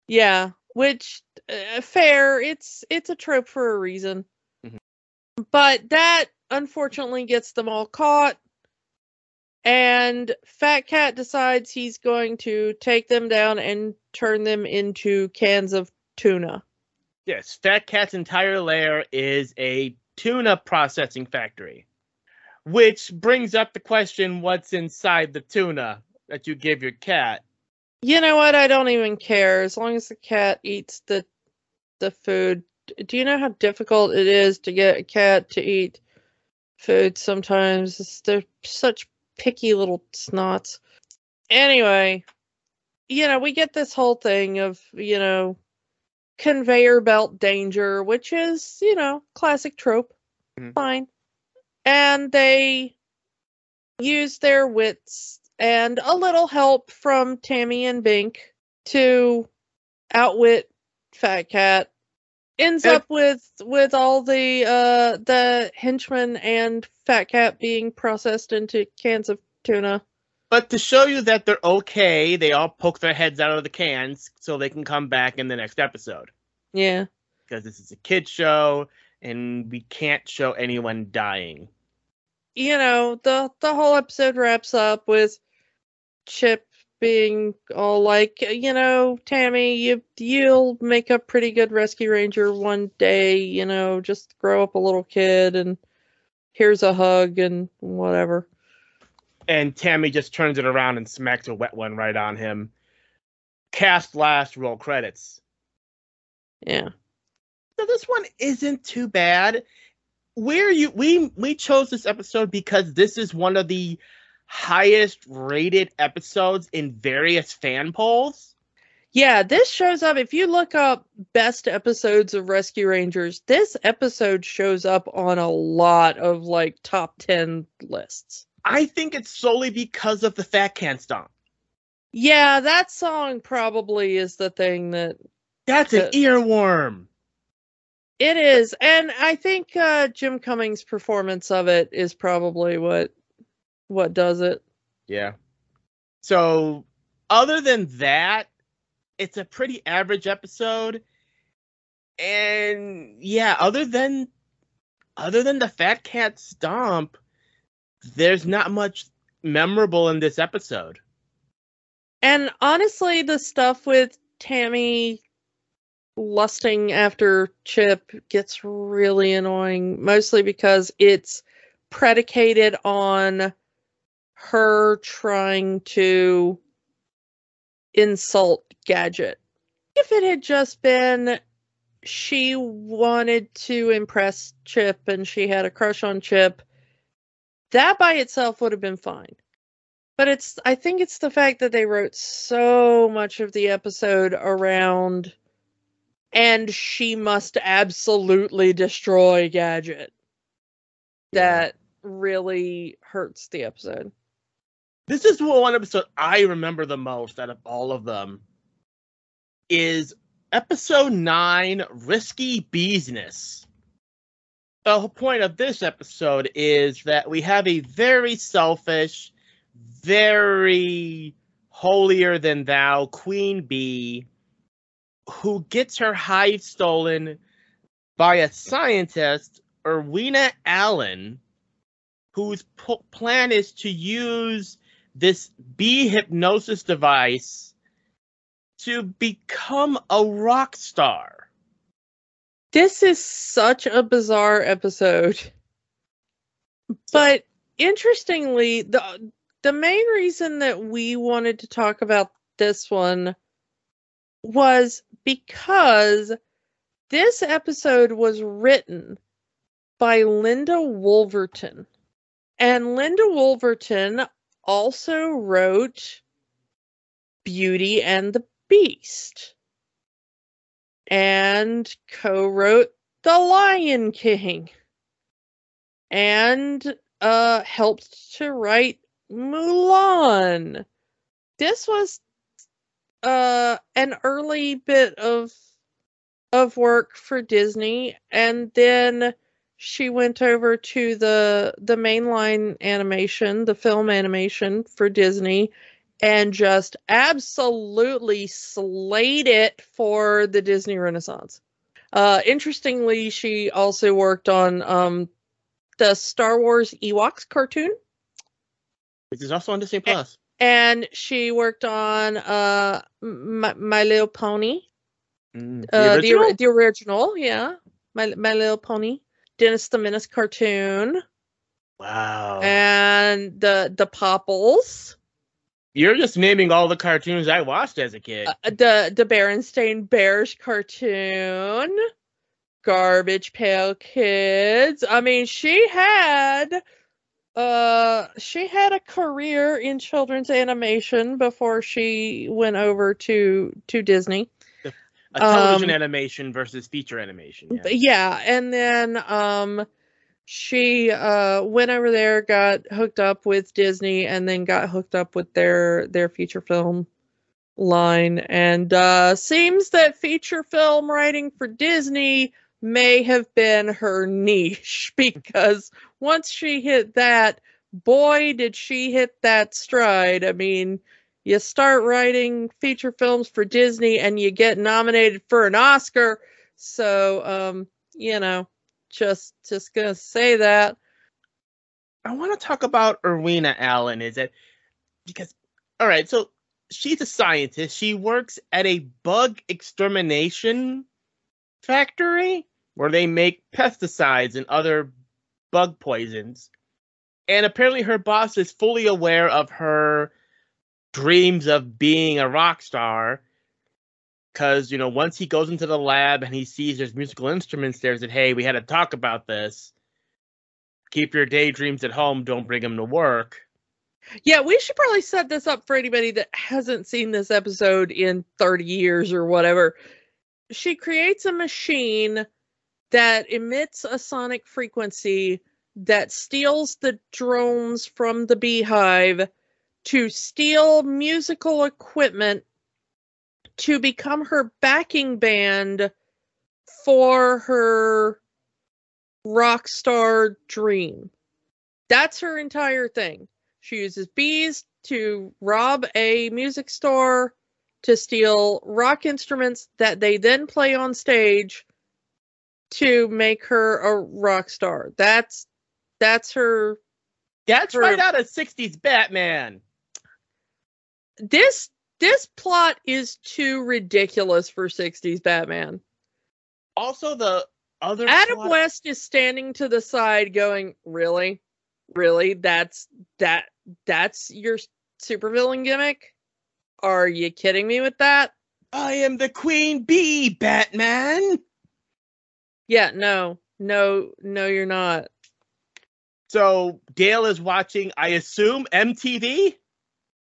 Yeah, which uh, fair. It's it's a trope for a reason. Mm-hmm. But that unfortunately gets them all caught. And Fat Cat decides he's going to take them down and turn them into cans of tuna. Yes, Fat Cat's entire lair is a tuna processing factory. Which brings up the question what's inside the tuna that you give your cat? You know what? I don't even care as long as the cat eats the the food. Do you know how difficult it is to get a cat to eat food sometimes? They're such picky little snots. Anyway, you know, we get this whole thing of, you know, conveyor belt danger, which is, you know, classic trope. Mm-hmm. Fine. And they use their wits and a little help from Tammy and Bink to outwit Fat Cat. Ends up with with all the uh the henchmen and Fat Cat being processed into cans of tuna. But to show you that they're okay, they all poke their heads out of the cans so they can come back in the next episode. Yeah. Because this is a kid show and we can't show anyone dying. You know, the the whole episode wraps up with Chip being all like, you know, Tammy, you you'll make a pretty good rescue ranger one day, you know, just grow up a little kid and here's a hug and whatever and Tammy just turns it around and smacks a wet one right on him. Cast last, roll credits. Yeah. So this one isn't too bad. Where you we we chose this episode because this is one of the highest rated episodes in various fan polls. Yeah, this shows up if you look up best episodes of Rescue Rangers, this episode shows up on a lot of like top 10 lists. I think it's solely because of the Fat Cat Stomp. Yeah, that song probably is the thing that. That's an earworm. It is, and I think uh, Jim Cummings' performance of it is probably what what does it. Yeah. So, other than that, it's a pretty average episode, and yeah, other than other than the Fat Cat Stomp, there's not much memorable in this episode. And honestly, the stuff with Tammy lusting after Chip gets really annoying, mostly because it's predicated on her trying to insult Gadget. If it had just been she wanted to impress Chip and she had a crush on Chip that by itself would have been fine. But it's I think it's the fact that they wrote so much of the episode around and she must absolutely destroy Gadget. That really hurts the episode. This is one episode I remember the most out of all of them. Is episode nine Risky Business the whole point of this episode is that we have a very selfish, very holier than thou queen bee who gets her hive stolen by a scientist, Irwina Allen, whose plan is to use this bee hypnosis device to become a rock star. This is such a bizarre episode. But interestingly, the the main reason that we wanted to talk about this one was because this episode was written by Linda Woolverton. And Linda Woolverton also wrote Beauty and the Beast and co wrote The Lion King and uh, helped to write Mulan. This was uh, an early bit of of work for Disney, and then she went over to the the mainline animation, the film animation for Disney, and just absolutely slayed it for the Disney Renaissance. Uh, interestingly, she also worked on um, the Star Wars Ewoks cartoon, which is also on Disney Plus. And she worked on uh, My, My Little Pony, mm, the, uh, original? the, the original, yeah, My My Little Pony, Dennis the Menace cartoon. Wow. And the the Popples. You're just naming all the cartoons I watched as a kid. Uh, the the Berenstain Bears cartoon, Garbage Pail Kids. I mean, she had uh she had a career in children's animation before she went over to to Disney. A television um, animation versus feature animation. Yeah. yeah, and then um she uh, went over there, got hooked up with Disney, and then got hooked up with their their feature film line. And uh, seems that feature film writing for Disney may have been her niche because once she hit that, boy, did she hit that stride. I mean, you start writing feature films for Disney and you get nominated for an Oscar. So, um, you know, just just gonna say that. I want to talk about Irina Allen. Is it because all right? So she's a scientist. She works at a bug extermination factory where they make pesticides and other bug poisons. And apparently, her boss is fully aware of her dreams of being a rock star because you know once he goes into the lab and he sees there's musical instruments there, said, "Hey, we had to talk about this. Keep your daydreams at home. Don't bring them to work." Yeah, we should probably set this up for anybody that hasn't seen this episode in 30 years or whatever. She creates a machine that emits a sonic frequency that steals the drones from the beehive to steal musical equipment to become her backing band for her rock star dream. That's her entire thing. She uses bees to rob a music store to steal rock instruments that they then play on stage to make her a rock star. That's that's her That's her, right out of 60s Batman. This this plot is too ridiculous for 60s Batman. Also, the other Adam plot... West is standing to the side going, Really? Really? That's that that's your supervillain gimmick? Are you kidding me with that? I am the queen bee, Batman. Yeah, no. No, no, you're not. So Dale is watching, I assume, MTV?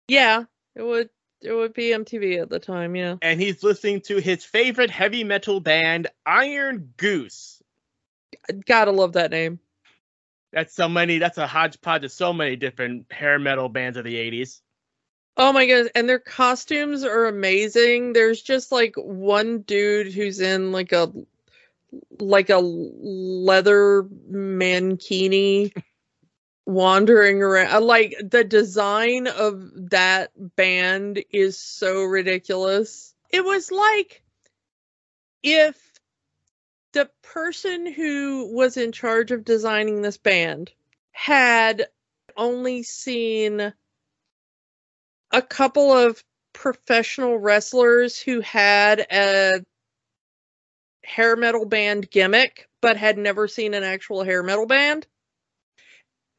Yeah, it would it would be MTV at the time, yeah. And he's listening to his favorite heavy metal band, Iron Goose. Gotta love that name. That's so many. That's a hodgepodge of so many different hair metal bands of the '80s. Oh my goodness! And their costumes are amazing. There's just like one dude who's in like a like a leather mankini wandering around uh, like the design of that band is so ridiculous. It was like if the person who was in charge of designing this band had only seen a couple of professional wrestlers who had a hair metal band gimmick but had never seen an actual hair metal band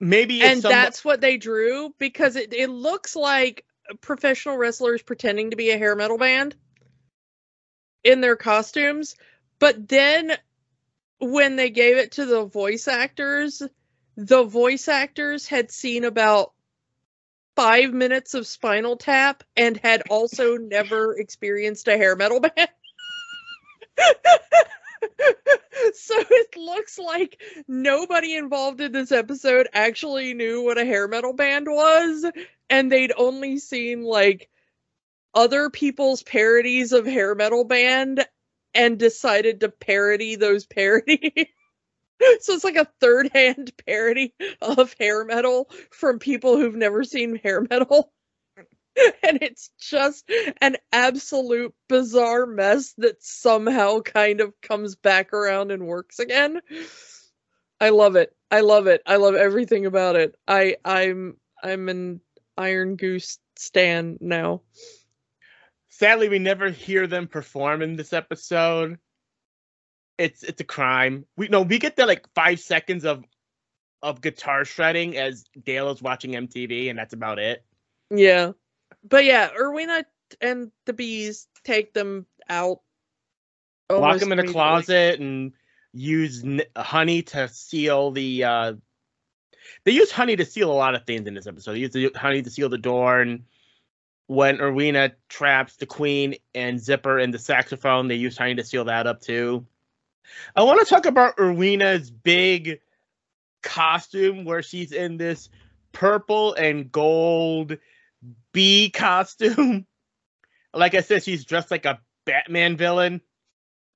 maybe and some... that's what they drew because it, it looks like professional wrestlers pretending to be a hair metal band in their costumes but then when they gave it to the voice actors the voice actors had seen about five minutes of spinal tap and had also never experienced a hair metal band So it looks like nobody involved in this episode actually knew what a hair metal band was, and they'd only seen like other people's parodies of hair metal band and decided to parody those parodies. so it's like a third hand parody of hair metal from people who've never seen hair metal. and it's just an absolute bizarre mess that somehow kind of comes back around and works again. I love it. I love it. I love everything about it. I I'm I'm an Iron Goose stan now. Sadly, we never hear them perform in this episode. It's it's a crime. We no, we get the like five seconds of of guitar shredding as Dale is watching MTV, and that's about it. Yeah but yeah, Irwina and the bees take them out. Lock them in a closet and use n- honey to seal the. Uh, they use honey to seal a lot of things in this episode. They use the honey to seal the door, and when Irwina traps the queen and Zipper in the saxophone, they use honey to seal that up too. I want to talk about Irwina's big costume where she's in this purple and gold bee costume. like I said, she's dressed like a Batman villain.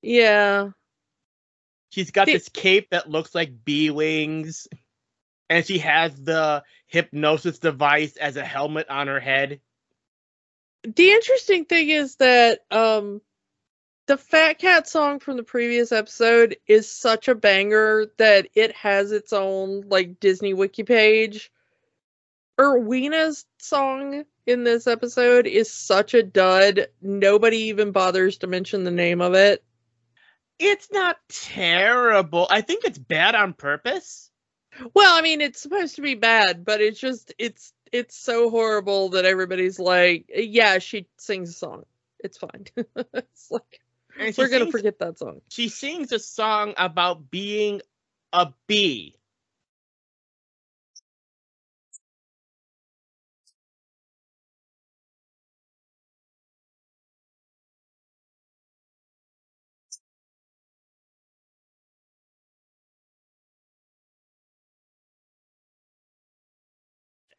Yeah. She's got this cape that looks like bee wings. And she has the hypnosis device as a helmet on her head. The interesting thing is that um the Fat Cat song from the previous episode is such a banger that it has its own like Disney wiki page. Irwina's song in this episode is such a dud. Nobody even bothers to mention the name of it. It's not terrible. I think it's bad on purpose. Well, I mean, it's supposed to be bad, but it's just it's it's so horrible that everybody's like, yeah, she sings a song. It's fine. it's like we're sings, gonna forget that song. She sings a song about being a bee.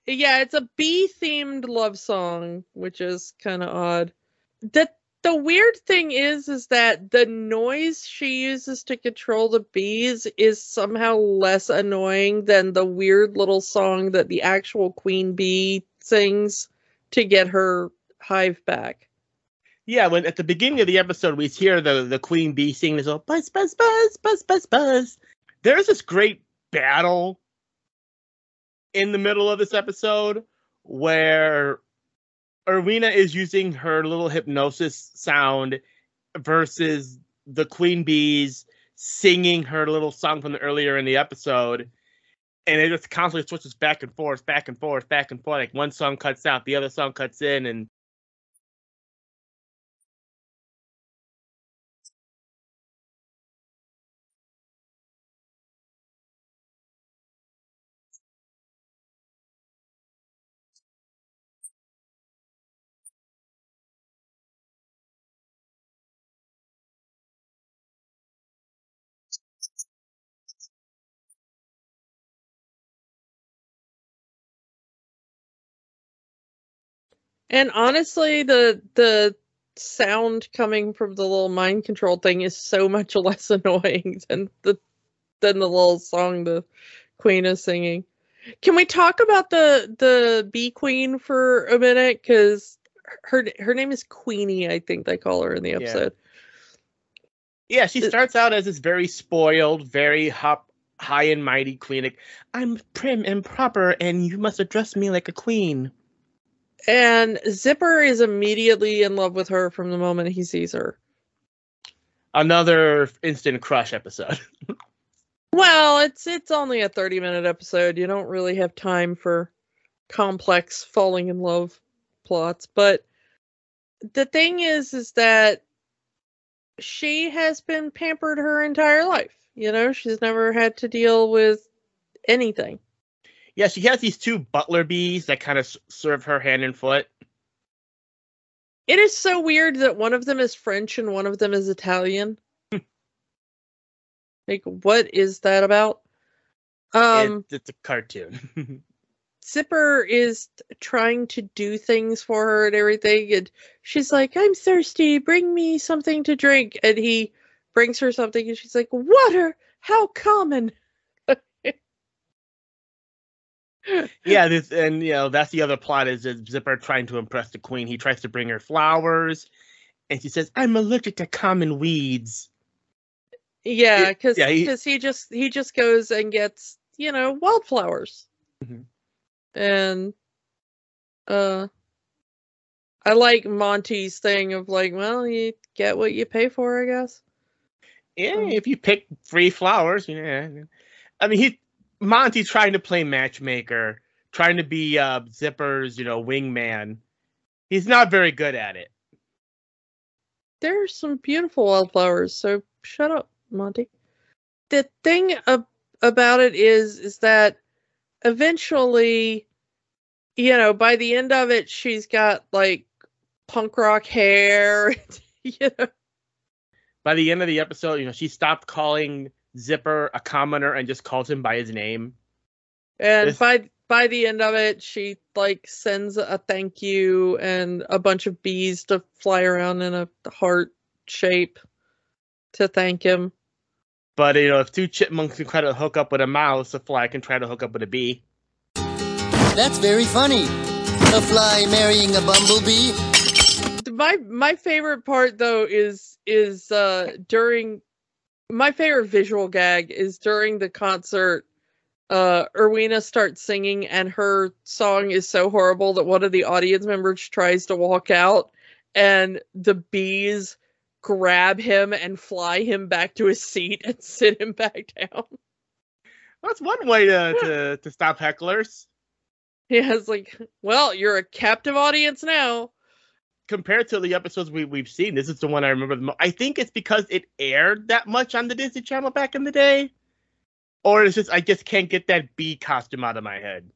Yeah, it's a bee themed love song, which is kind of odd. The the weird thing is is that the noise she uses to control the bees is somehow less annoying than the weird little song that the actual queen bee sings to get her hive back. Yeah, when at the beginning of the episode we hear the the queen bee singing this little buzz buzz buzz buzz buzz buzz. There's this great battle in the middle of this episode where Irwina is using her little hypnosis sound versus the queen bees singing her little song from the earlier in the episode. And it just constantly switches back and forth back and forth back and forth. Like one song cuts out the other song cuts in and And honestly, the the sound coming from the little mind control thing is so much less annoying than the than the little song the queen is singing. Can we talk about the the bee queen for a minute? Because her her name is Queenie, I think they call her in the episode. Yeah, yeah she starts out as this very spoiled, very hop, high and mighty queen. Like, I'm prim and proper, and you must address me like a queen. And Zipper is immediately in love with her from the moment he sees her. Another instant crush episode. well, it's it's only a 30 minute episode. You don't really have time for complex falling in love plots, but the thing is is that she has been pampered her entire life. You know, she's never had to deal with anything yeah, she has these two butler bees that kind of serve her hand and foot. It is so weird that one of them is French and one of them is Italian. Like, what is that about? Um, it, it's a cartoon. Zipper is trying to do things for her and everything, and she's like, "I'm thirsty. Bring me something to drink." And he brings her something, and she's like, "Water? How common." Yeah, this and you know that's the other plot is, is Zipper trying to impress the queen. He tries to bring her flowers, and she says, "I'm allergic to common weeds." Yeah, because yeah, he, he, just he just goes and gets you know wildflowers. Mm-hmm and uh I like Monty's thing of like, well, you get what you pay for, I guess. Yeah, um, if you pick free flowers, yeah. I mean, he Monty's trying to play matchmaker, trying to be uh, Zipper's, you know, wingman. He's not very good at it. There are some beautiful wildflowers, so shut up, Monty. The thing ab- about it is, is that eventually, you know, by the end of it, she's got like punk rock hair. you know. By the end of the episode, you know, she stopped calling Zipper a commoner and just calls him by his name. And this... by by the end of it, she like sends a thank you and a bunch of bees to fly around in a heart shape to thank him. But you know, if two chipmunks can try to hook up with a mouse, a fly can try to hook up with a bee. That's very funny. A fly marrying a bumblebee. My my favorite part though is is uh during my favorite visual gag is during the concert uh Irwina starts singing and her song is so horrible that one of the audience members tries to walk out and the bees grab him and fly him back to his seat and sit him back down. That's one way to, to, to stop hecklers. Yeah, it's like, well, you're a captive audience now. Compared to the episodes we, we've seen, this is the one I remember the most. I think it's because it aired that much on the Disney Channel back in the day. Or it's just, I just can't get that bee costume out of my head.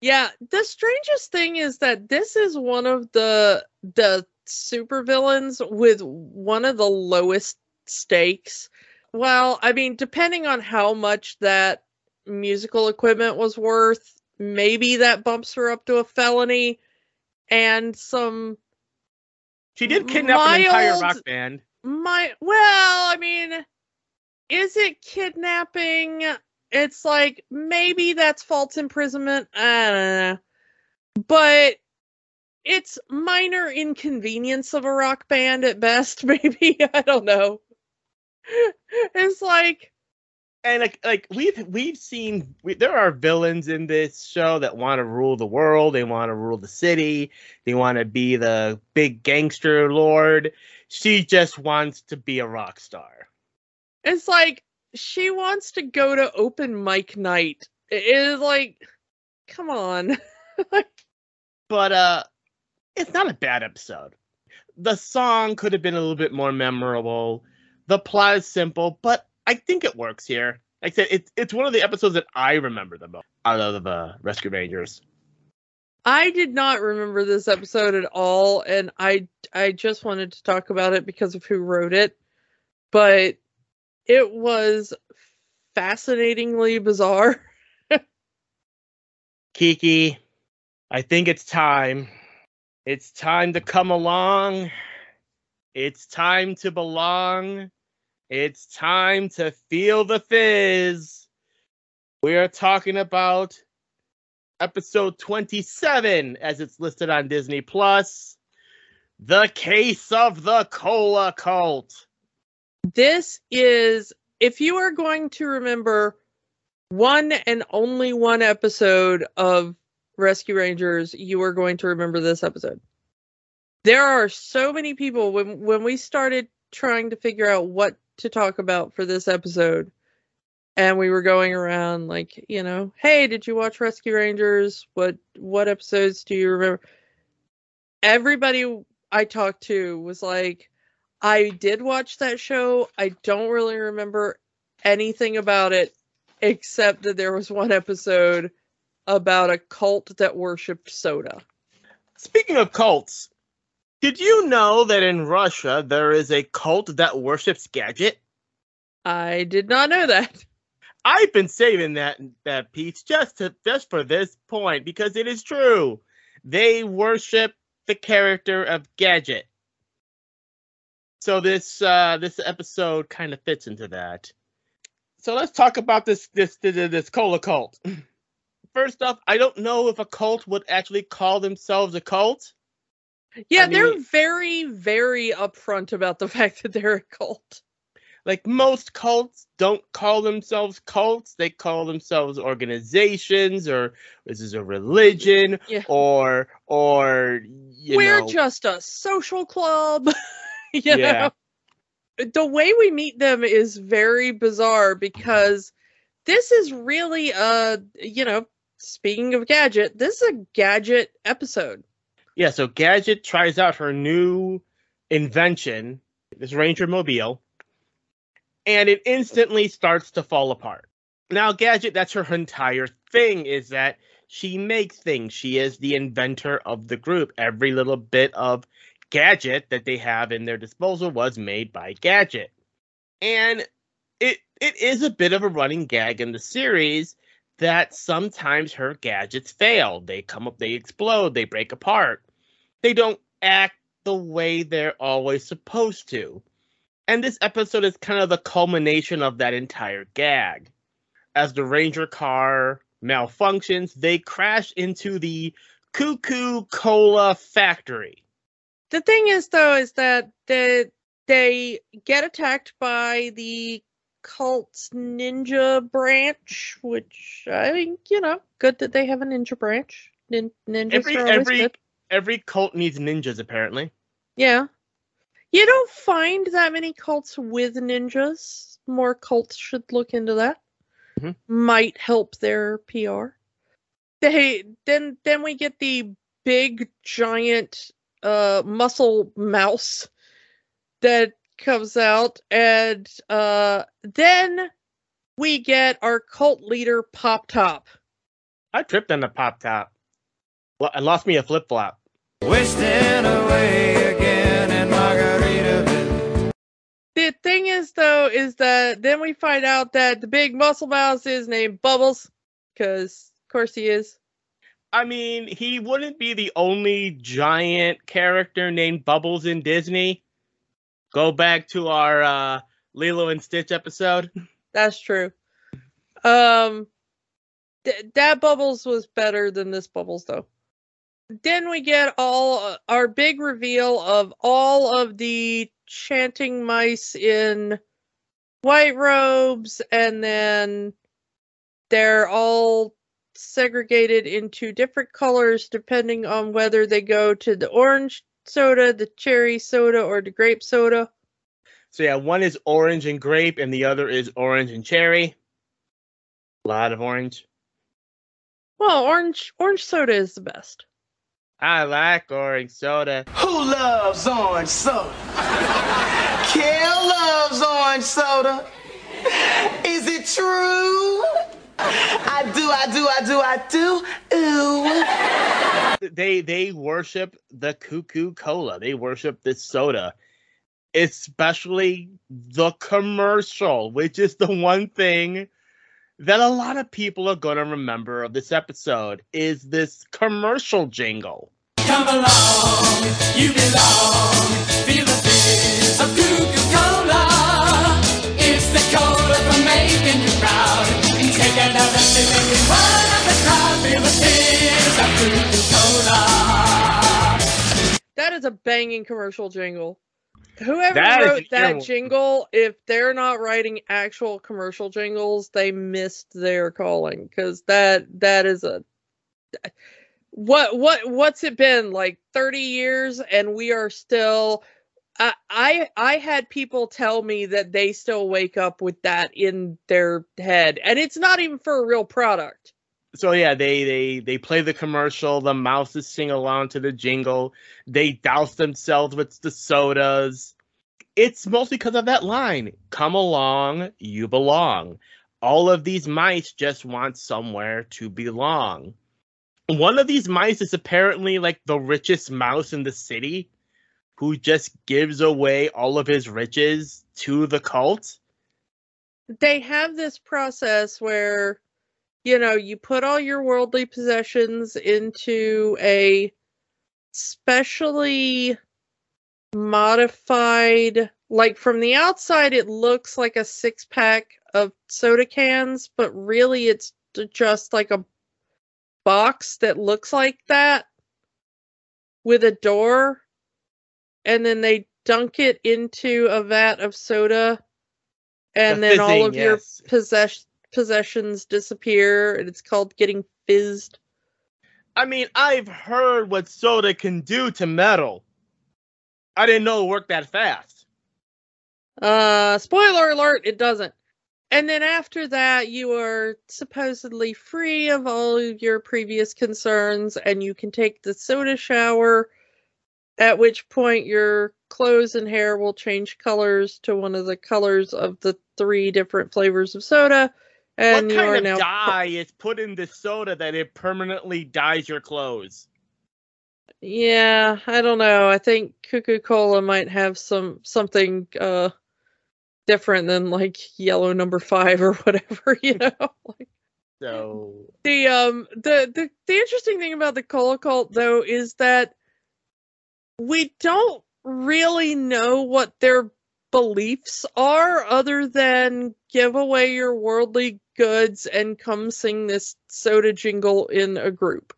Yeah, the strangest thing is that this is one of the the supervillains with one of the lowest stakes. Well, I mean, depending on how much that musical equipment was worth, maybe that bumps her up to a felony and some she did kidnap mild, an entire rock band my well i mean is it kidnapping it's like maybe that's false imprisonment i don't know but it's minor inconvenience of a rock band at best, maybe. I don't know. It's like and like like we've we've seen we, there are villains in this show that want to rule the world. They want to rule the city. They want to be the big gangster lord. She just wants to be a rock star. It's like she wants to go to open mic night. It is like come on. But uh it's not a bad episode. The song could have been a little bit more memorable. The plot is simple, but I think it works here. Like I said, it's it's one of the episodes that I remember the most out of the Rescue Rangers. I did not remember this episode at all, and I I just wanted to talk about it because of who wrote it. But it was fascinatingly bizarre. Kiki, I think it's time it's time to come along. It's time to belong. It's time to feel the fizz. We are talking about episode 27 as it's listed on Disney Plus. The Case of the Cola Cult. This is if you are going to remember one and only one episode of Rescue Rangers, you are going to remember this episode. There are so many people when when we started trying to figure out what to talk about for this episode and we were going around like, you know, hey, did you watch Rescue Rangers? What what episodes do you remember? Everybody I talked to was like, I did watch that show. I don't really remember anything about it except that there was one episode about a cult that worshipped soda. Speaking of cults, did you know that in Russia there is a cult that worships Gadget? I did not know that. I've been saving that that piece just to just for this point because it is true. They worship the character of Gadget. So this uh this episode kind of fits into that. So let's talk about this this this, this cola cult. First off, I don't know if a cult would actually call themselves a cult. Yeah, I mean- they're very, very upfront about the fact that they're a cult. like most cults don't call themselves cults they call themselves organizations or this is a religion Yeah. or or you We're know just a social club. you Yeah. know? The way we meet them is very bizarre because this is really a, you know, speaking of gadget, this is a gadget episode. Yeah so gadget tries out her new invention this ranger mobile and it instantly starts to fall apart. Now gadget that's her entire thing is that she makes things. She is the inventor of the group. Every little bit of gadget that they have in their disposal was made by gadget. And it it is a bit of a running gag in the series that sometimes her gadgets fail. They come up they explode they break apart they don't act the way they're always supposed to and this episode is kind of the culmination of that entire gag as the ranger car malfunctions they crash into the cuckoo cola factory The thing is, though, is that the, they get attacked by the cult's ninja branch, which I think, you know, good that they have a ninja branch. Nin- ninjas every are always every good. Every cult needs ninjas apparently Yeah. You don't find that many cults with ninjas. More cults should look into that. Mhm. Might help their PR. They then then we get the big giant uh muscle mouse that comes out and uh then we get our cult leader Pop Top. i tripped on the pop top Well, i lost me a flip-flop Wasting away again in Margaritaville. The thing is, though, is that then we find out that the big muscle mouse is named Bubbles, because of course he is. I mean, he wouldn't be the only giant character named Bubbles in Disney. Go back to our uh, Lilo and Stitch episode. That's true. Um, th- that Bubbles was better than this Bubbles, though. Then we get all uh, our big reveal of all of the chanting mice in white robes, and then they're all segregated into different colors depending on whether they go to the orange soda, the cherry soda, or the grape soda. So yeah, one is orange and grape, and the other is orange and cherry. A lot of orange. Well, orange orange soda is the best. I like orange soda. Who loves orange soda? Kel loves orange soda. Is it true? I do, I do, I do, I do. Ooh. They they worship the cuckoo cola. They worship this soda, especially the commercial, which is the one thing that a lot of people are going to remember of this episode is this commercial jingle. Come along, you belong. Feel the fizz of Cuckoo Cola. It's the cola for making you proud. Take another sip and you run up the crowd. Feel the fizz of Cuckoo Cola. That is a banging commercial jingle. Whoever That wrote that jingle, if they're not writing actual commercial jingles, they missed their calling because that that is a what what what's it been like 30 years and we are still I, I I had people tell me that they still wake up with that in their head and it's not even for a real product. So yeah, they they they play the commercial. The mouses sing along to the jingle. They douse themselves with the sodas. It's mostly because of that line. Come along, you belong. All of these mice just want somewhere to belong. One of these mice is apparently like the richest mouse in the city, who just gives away all of his riches to the cult. they have this process where you know you put all your worldly possessions into a specially modified like from the outside it looks like a six pack of soda cans but really it's just like a box that looks like that with a door and then they dunk it into a vat of soda and The then all of your yes. possess- possessions disappear and it's called getting fizzed I mean, I've heard what soda can do to metal. I didn't know it worked that fast. Uh, spoiler alert, it doesn't. And then after that, you are supposedly free of all of your previous concerns and you can take the soda shower, at which point your clothes and hair will change colors to one of the colors of the three different flavors of soda. And what kind of dye is put in the soda that it permanently dyes your clothes? Yeah, I don't know. I think Cuckoo Cola might have some something uh different than like yellow number five or whatever, you know. like So the um the, the the interesting thing about the Cola cult though is that we don't really know what their beliefs are other than give away your worldly goods and come sing this soda jingle in a group.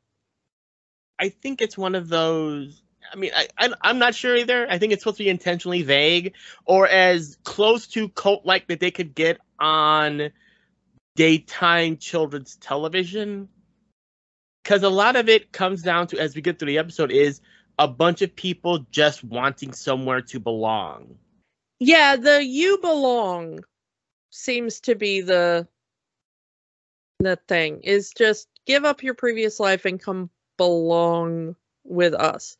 I think it's one of those. I mean, I, I I'm not sure either. I think it's supposed to be intentionally vague, or as close to cult like that they could get on daytime children's television. Because a lot of it comes down to, as we get through the episode, is a bunch of people just wanting somewhere to belong. Yeah, the you belong seems to be the the thing is just give up your previous life and come belong with us.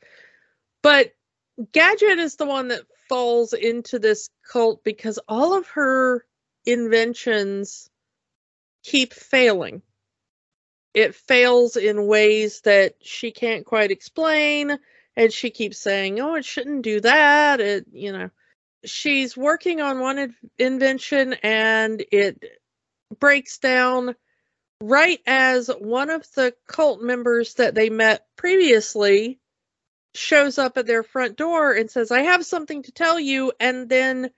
But Gadget is the one that falls into this cult because all of her inventions keep failing. It fails in ways that she can't quite explain and she keeps saying, "Oh, it shouldn't do that." It, you know, she's working on one invention and it breaks down right as one of the cult members that they met previously shows up at their front door and says, I have something to tell you, and then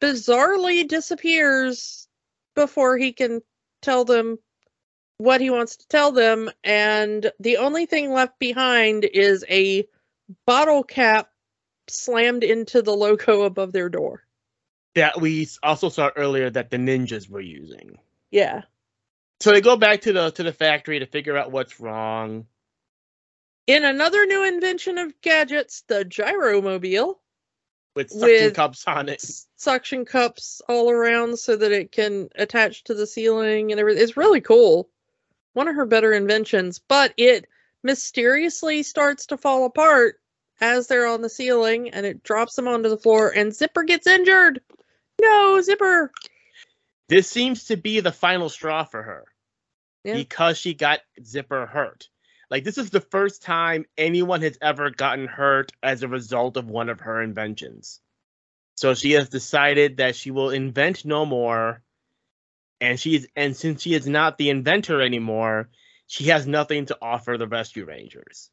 bizarrely disappears before he can tell them what he wants to tell them. And the only thing left behind is a bottle cap slammed into the logo above their door. That we also saw earlier that the ninjas were using. Yeah. So they go back to the to the factory to figure out what's wrong. In another new invention of gadgets, the gyromobile, with suction With- cups on it. suction cups all around so that it can attach to the ceiling and everything. It's really cool. One of her better inventions, but it mysteriously starts to fall apart as they're on the ceiling and it drops them onto the floor and Zipper gets injured. No, Zipper. This seems to be the final straw for her Yeah. because she got Zipper hurt. Like this is the first time anyone has ever gotten hurt as a result of one of her inventions. So she has decided that she will invent no more. And she's and since she is not the inventor anymore, she has nothing to offer the rescue rangers.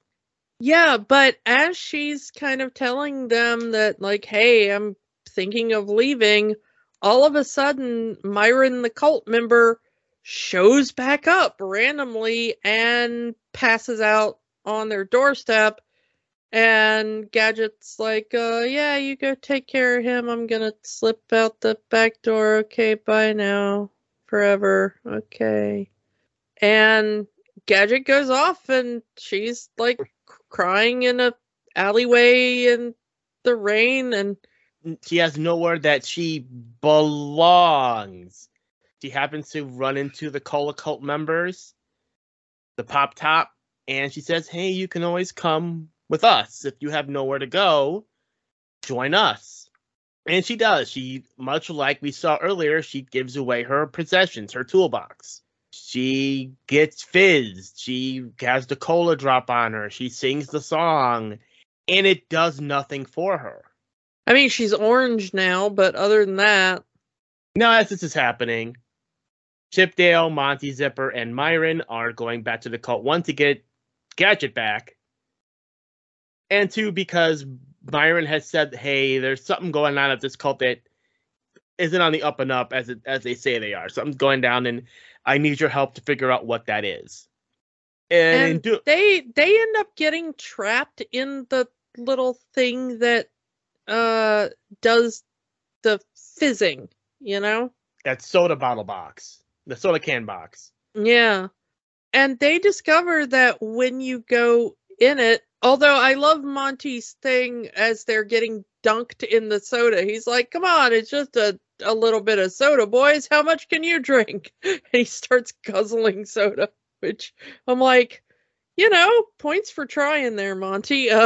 Yeah, but as she's kind of telling them that, like, hey, I'm thinking of leaving, all of a sudden, Myron, the cult member, shows back up randomly and passes out on their doorstep. And Gadget's like, uh, yeah, you go take care of him. I'm gonna slip out the back door. Okay, bye now. Forever. Okay. And Gadget goes off and she's like crying in a alleyway in the rain and she has nowhere that she belongs. She happens to run into the Cola Cult members, the Pop Top, and she says, Hey, you can always come with us. If you have nowhere to go, join us. And she does. She, much like we saw earlier, she gives away her possessions, her toolbox. She gets fizzed. She has the cola drop on her. She sings the song, and it does nothing for her. I mean she's orange now, but other than that, Now, as this is happening, Chipdale, Monty Zipper, and Myron are going back to the cult. One to get Gadget back, and two because Myron has said, "Hey, there's something going on at this cult that isn't on the up and up as it, as they say they are. Something's going down, and I need your help to figure out what that is." And, And do, they they end up getting trapped in the little thing that uh does the fizzing, you know? that soda bottle box, the soda can box. Yeah. And they discover that when you go in it, although I love Monty's thing as they're getting dunked in the soda, he's like, come on, it's just a, a little bit of soda, boys. How much can you drink? And he starts guzzling soda, which I'm like, you know, points for trying there, Monty.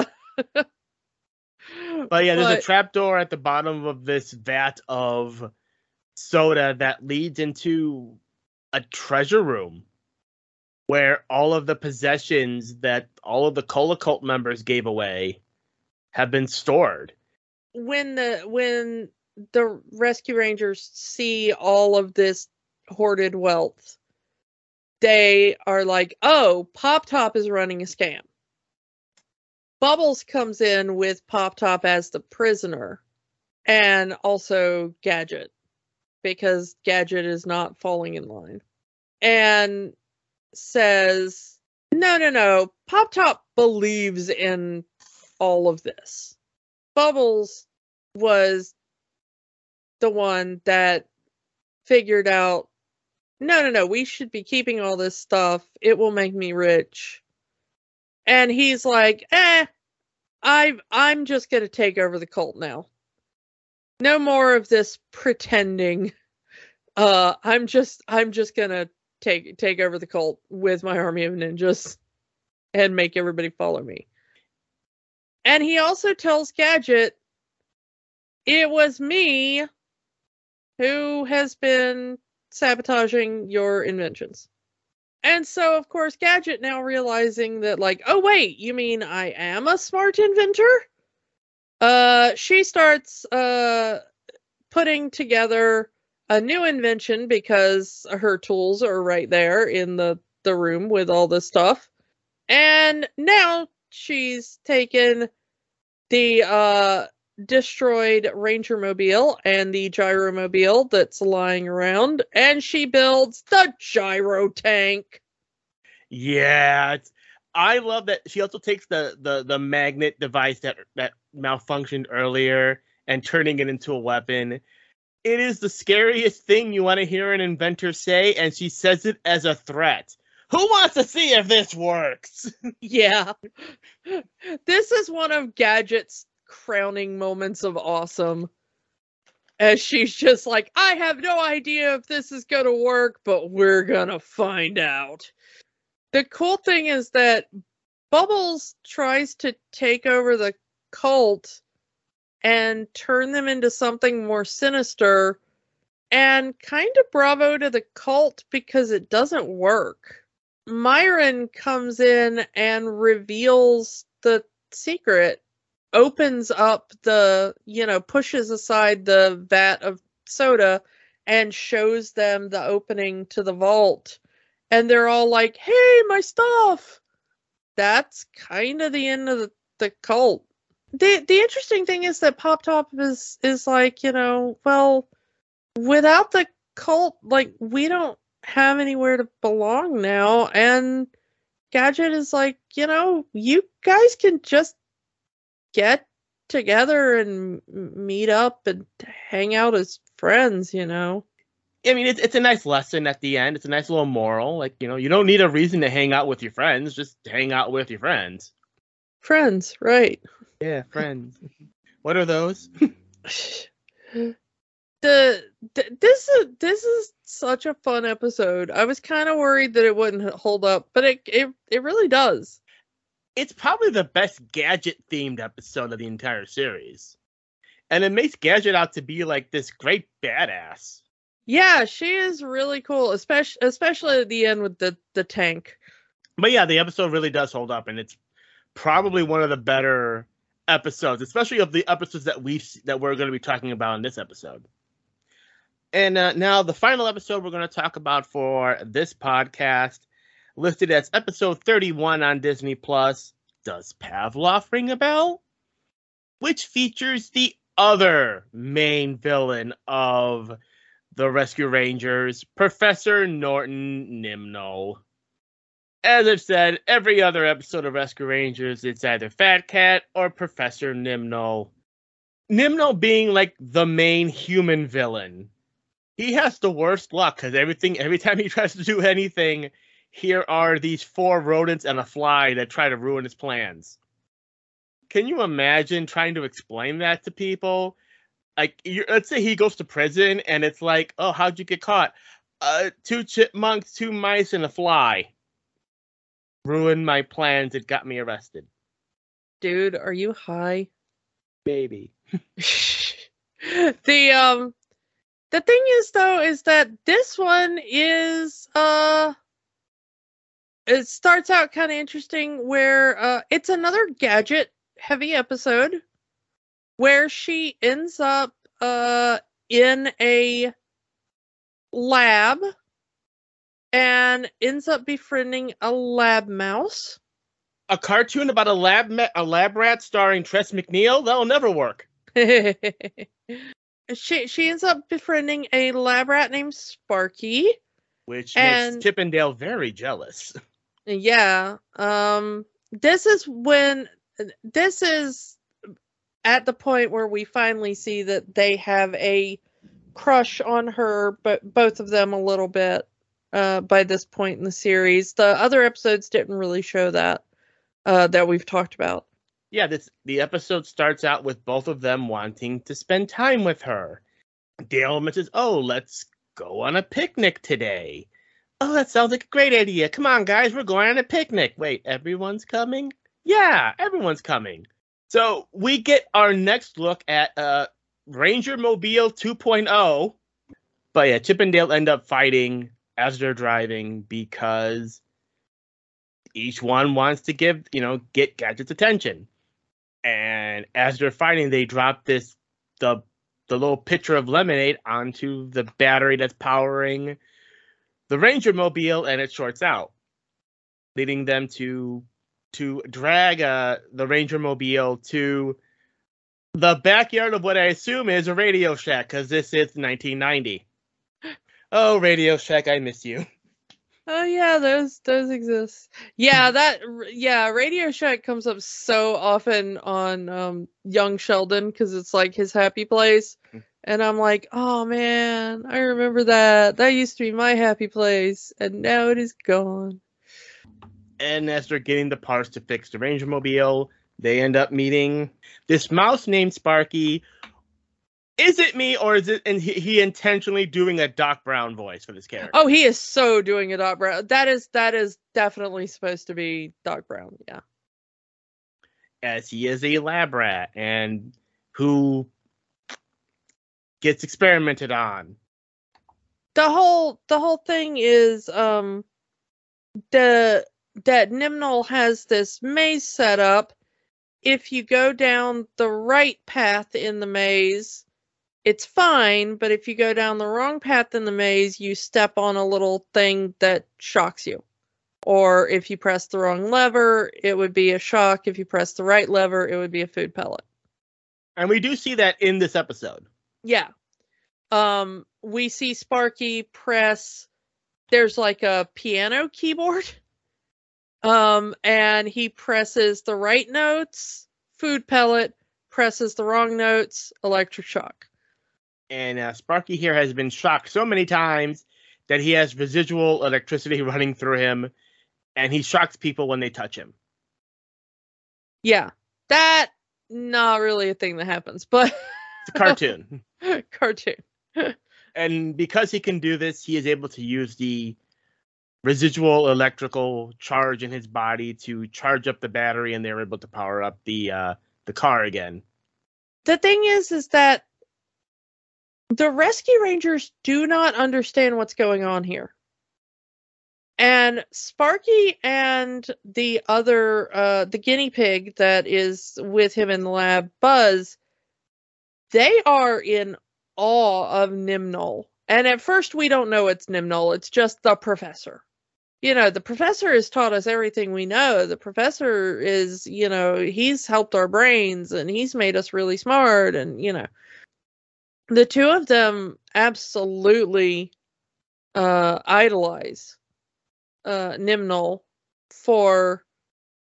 Uh, But yeah, there's a But- trapdoor at the bottom of this vat of soda that leads into a treasure room where all of the possessions that all of the Cola Cult members gave away have been stored. when the when the rescue rangers see all of this hoarded wealth they are like oh pop top is running a scam bubbles comes in with pop top as the prisoner and also gadget because gadget is not falling in line and says no no no pop top believes in all of this Bubbles was the one that figured out no, no, no, we should be keeping all this stuff. It will make me rich. And he's like, eh, I I'm just gonna take over the cult now. No more of this pretending. Uh I'm just I'm just gonna take take over the cult with my army of ninjas and make everybody follow me. And he also tells Gadget, it was me who has been sabotaging your inventions. And so, of course, Gadget now realizing that, like, oh, wait, you mean I am a smart inventor? Uh, she starts, uh, putting together a new invention because her tools are right there in the, the room with all the stuff. And now she's taken the uh destroyed ranger mobile and the gyromobile that's lying around and she builds the gyro tank Yeah, I love that she also takes the, the the magnet device that that malfunctioned earlier and turning it into a weapon. It is the scariest thing you want to hear an inventor say, and she says it as a threat. Who wants to see if this works? yeah this is one of gadget's crowning moments of awesome as she's just like i have no idea if this is gonna work but we're gonna find out the cool thing is that bubbles tries to take over the cult and turn them into something more sinister and kind of bravo to the cult because it doesn't work Myron comes in and reveals the secret, opens up the, you know, pushes aside the vat of soda and shows them the opening to the vault. And they're all like, hey, my stuff. That's kind of the end of the, the cult. The the interesting thing is that Pop Top is is like, you know, well, without the cult, like we don't have anywhere to belong now and gadget is like you know you guys can just get together and meet up and hang out as friends you know I mean, it's it's a nice lesson at the end. It's a nice little moral. Like you know, you don't need a reason to hang out with your friends. Just hang out with your friends. friends right Yeah, friends. what are those? the, th- this is this is such a fun episode i was kind of worried that it wouldn't hold up but it it, it really does it's probably the best gadget themed episode of the entire series. And it makes Gadget out to be like this great badass. yeah she is really cool especially especially at the end with the the tank But yeah, the episode really does hold up and it's probably one of the better episodes, especially of the episodes that we that we're going to be talking about in this episode. And uh, now the final episode we're going to talk about for this podcast, listed as episode 31 on Disney Plus, does Pavlov ring a bell? Which features the other main villain of the Rescue Rangers, Professor Norton Nimnul. As I've said, every other episode of Rescue Rangers, it's either Fat Cat or Professor Nimnul. Nimnul being like the main human villain. He has the worst luck because everything, every time he tries to do anything, here are these four rodents and a fly that try to ruin his plans. Can you imagine trying to explain that to people? Like, let's say he goes to prison and it's like, oh, how'd you get caught? Uh, two chipmunks, two mice, and a fly. Ruined my plans. It got me arrested. Dude, are you high? Baby. the um the thing is though is that this one is uh it starts out kind of interesting where uh it's another gadget heavy episode where she ends up uh in a lab and ends up befriending a lab mouse. A cartoon about a lab ma- a lab rat starring Tress MacNeille? That'll never work. she she ends up befriending a lab rat named Sparky. Which And- makes Chippendale very jealous. Yeah. Um this is when this is at the point where we finally see that they have a crush on her but both of them a little bit uh by this point in the series. The other episodes didn't really show that uh that we've talked about. Yeah, this the episode starts out with both of them wanting to spend time with her. Dale mentions, "Oh, let's go on a picnic today." Oh, that sounds like a great idea. Come on, guys, we're going on a picnic. Wait, everyone's coming? Yeah, everyone's coming. So we get our next look at uh, Ranger Mobile 2.0. But yeah, Chip and Dale end up fighting as they're driving because each one wants to give, you know, get Gadget's attention. And as they're fighting, they drop this the the little pitcher of lemonade onto the battery that's powering the Ranger Mobile, and it shorts out, leading them to to drag uh, the Ranger Mobile to the backyard of what I assume is a Radio Shack, because this is 1990. Oh, Radio Shack, I miss you. Oh yeah, those those exist. Yeah, that yeah, Radio Shack comes up so often on um Young Sheldon because it's like his happy place, Mm. and I'm like, oh man, I remember that. That used to be my happy place, and now it is gone. and as they're getting the parts to fix the Ranger Mobile, they end up meeting this mouse named Sparky. Is it me, or is it and he, he intentionally doing a Doc Brown voice for this character? Oh, he is so doing a Doc Brown. That is that is definitely supposed to be Doc Brown. Yeah. as he is a lab rat and who gets experimented on. the whole the whole thing is um the that Nimnul has this maze set up. If you go down the right path in the maze, it's fine, but if you go down the wrong path in the maze, you step on a little thing that shocks you. Or if you press the wrong lever, it would be a shock. If you press the right lever, it would be a food pellet. And we do see that in this episode. Yeah. Um, we see Sparky press there's like a piano keyboard. Um, and he presses the right notes, food pellet, presses the wrong notes, electric shock. And uh, Sparky here has been shocked so many times that he has residual electricity running through him, and he shocks people when they touch him. Yeah. That not really a thing that happens, but It's a cartoon. cartoon. and because he can do this, he is able to use the residual electrical charge in his body to charge up the battery, and they're able to power up the uh, the car again. the thing is is that the rescue rangers do not understand what's going on here and sparky and the other uh the guinea pig that is with him in the lab buzz they are in awe of nimnul And at first, we don't know it's Nimnul. It's just the professor. You know, the professor has taught us everything we know. The professor is, you know, he's helped our brains and he's made us really smart. And, you know, the two of them absolutely uh, idolize uh, Nimnul for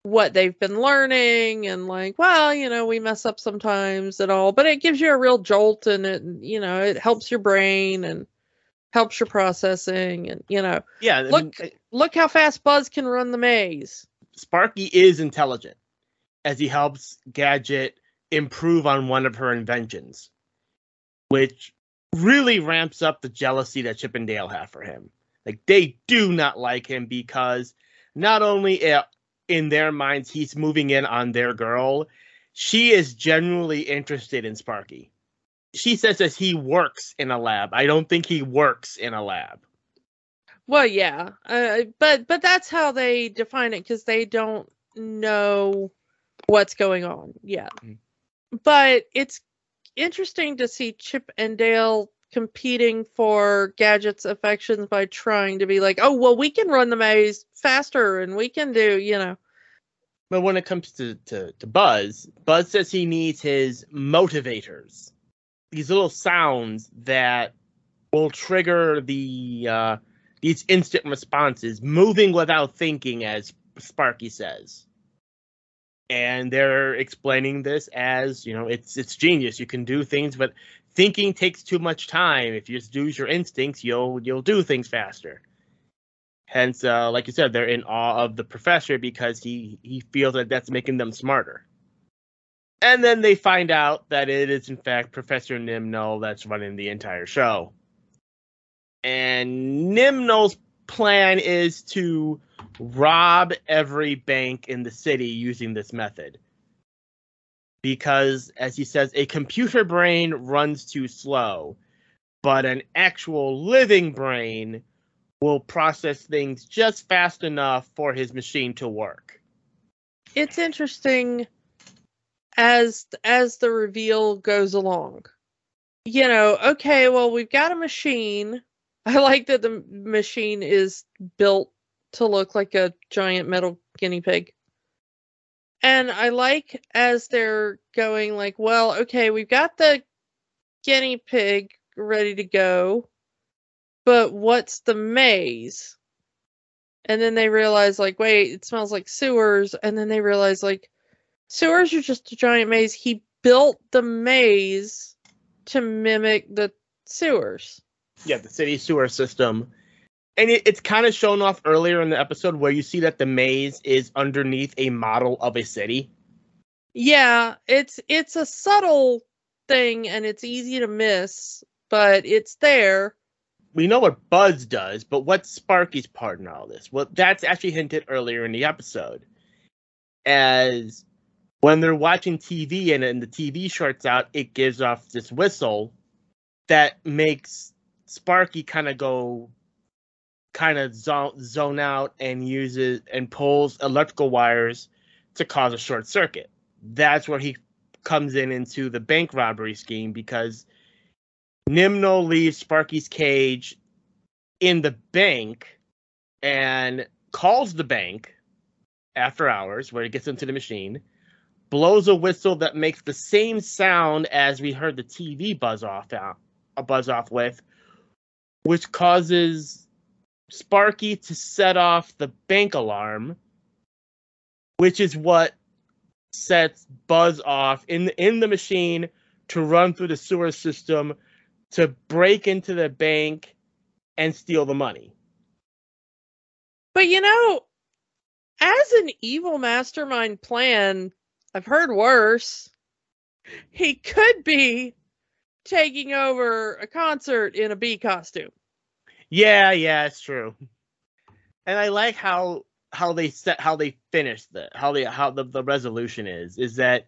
what they've been learning and like well you know we mess up sometimes and all but it gives you a real jolt and it you know it helps your brain and helps your processing and you know Yeah, I look mean, look how fast buzz can run the maze. Sparky is intelligent as he helps Gadget improve on one of her inventions, which really ramps up the jealousy that Chip and Dale have for him. Like they do not like him because not only in their minds he's moving in on their girl, she is genuinely interested in Sparky. She says that he works in a lab. I don't think he works in a lab. well yeah uh, but but that's how they define it because they don't know what's going on yet Mm. but it's interesting to see chip and dale competing for gadget's affections by trying to be like oh well we can run the maze faster and we can do you know But when it comes to, to, to Buzz, Buzz says he needs his motivators. These little sounds that will trigger the uh, these instant responses, moving without thinking, as Sparky says. And they're explaining this as, you know, it's it's genius. You can do things, but thinking takes too much time. If you just use your instincts, you'll you'll do things faster. Hence, uh, like you said, they're in awe of the professor because he he feels that that's making them smarter. And then they find out that it is in fact Professor Nimnul that's running the entire show. And Nimnul's plan is to rob every bank in the city using this method. Because, as he says, a computer brain runs too slow, but an actual living brain will process things just fast enough for his machine to work. it's interesting as as the reveal goes along you know okay well we've got a machine i like that the machine is built to look like a giant metal guinea pig. And i like as they're going like well okay we've got the guinea pig ready to go but what's the maze? And then they realize like wait it smells like sewers. And then they realize like sewers are just a giant maze. He built the maze to mimic the sewers Yeah, the city sewer system. And it, it's kind of shown off earlier in the episode where you see that the maze is underneath a model of a city. yeah it's it's a subtle thing and it's easy to miss but it's there We know what Buzz does, but what's Sparky's part in all this? Well, that's actually hinted earlier in the episode. As when they're watching TV and, and the TV shorts out, it gives off this whistle that makes Sparky kind of go kind of zone, zone out and uses and pulls electrical wires to cause a short circuit. That's where he comes in into the bank robbery scheme because Nimnul leaves Sparky's cage in the bank and calls the bank after hours where he gets into the machine, blows a whistle that makes the same sound as we heard the TV buzz off out, a buzz off with, which causes Sparky to set off the bank alarm, which is what sets Buzz off in in the machine to run through the sewer system to break into the bank and steal the money. but you know as an evil mastermind plan i've heard worse he could be taking over a concert in a bee costume Yeah, yeah, it's true. And I like how how they set how they finish the how they how the, the resolution is is that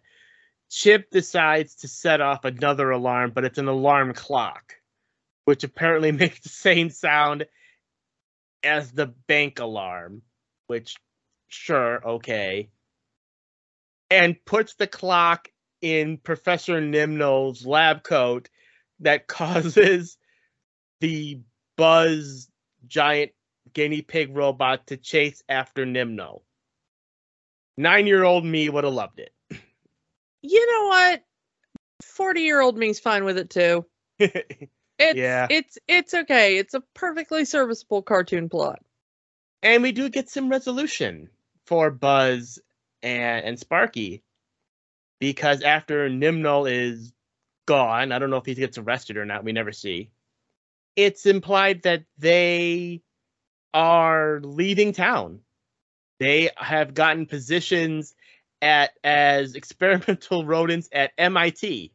Chip decides to set off another alarm, but it's an alarm clock, which apparently makes the same sound as the bank alarm, which sure, okay. And puts the clock in Professor Nimnul's lab coat that causes the Buzz giant guinea pig robot to chase after Nimnul. Nine year old me would have loved it. You know what? 40 year old me's fine with it too. It's, Yeah. it's it's okay. It's a perfectly serviceable cartoon plot. and we do get some resolution for Buzz and, and Sparky because after Nimnul is gone, I don't know if he gets arrested or not, we never see. It's implied that they are leaving town. They have gotten positions at as experimental rodents at MIT.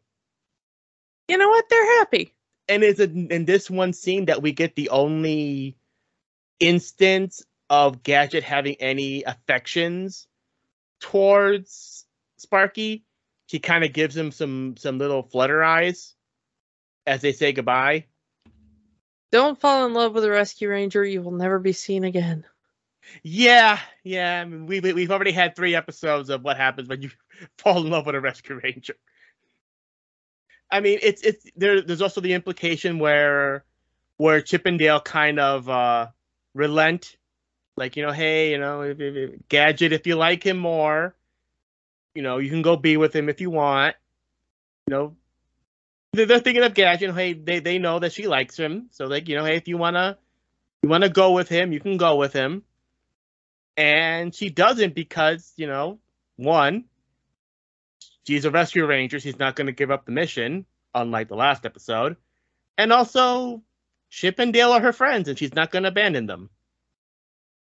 You know what? They're happy. and it's a, in this one scene that we get the only instance of Gadget having any affections towards Sparky. He kind of gives him some some little flutter eyes as they say goodbye. Don't fall in love with a rescue ranger. You will never be seen again. Yeah, yeah. I mean, we, we we've already had three episodes of what happens when you fall in love with a rescue ranger. I mean, it's it's there. There's also the implication where where Chippendale kind of uh relent, like you know, hey, you know, if, if, if- Gadget, if you like him more, you know, you can go be with him if you want. You know, they're, they're thinking of Gadget. Hey, they they know that she likes him, so like you know, hey, if you wanna you wanna go with him, you can go with him. And she doesn't because you know one she's a rescue ranger. She's not to give up the mission unlike the last episode. And also chip and dale are her friends and she's not to abandon them.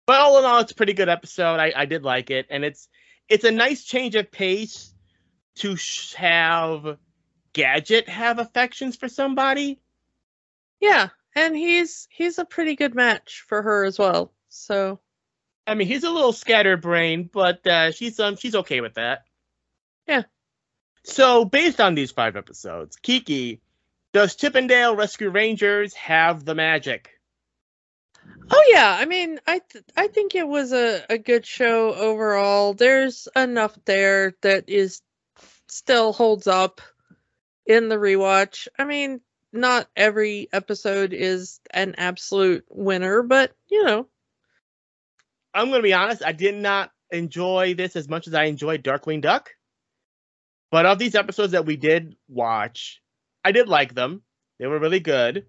But all in all it's a pretty good episode. I, I did like it and it's it's a nice change of pace to sh- have gadget have affections for somebody Yeah, and he's he's a pretty good match for her as well. So I mean, he's a little scatterbrained, but uh, she's um she's okay with that. Yeah. So based on these five episodes, Kiki, does Chip 'n Dale Rescue Rangers have the magic? Oh yeah, I mean, I th- I think it was a, a good show overall. There's enough there that is still holds up in the rewatch. I mean, not every episode is an absolute winner, but you know, I'm gonna be honest, I did not enjoy this as much as I enjoyed Darkwing Duck. But of these episodes that we did watch, I did like them. They were really good.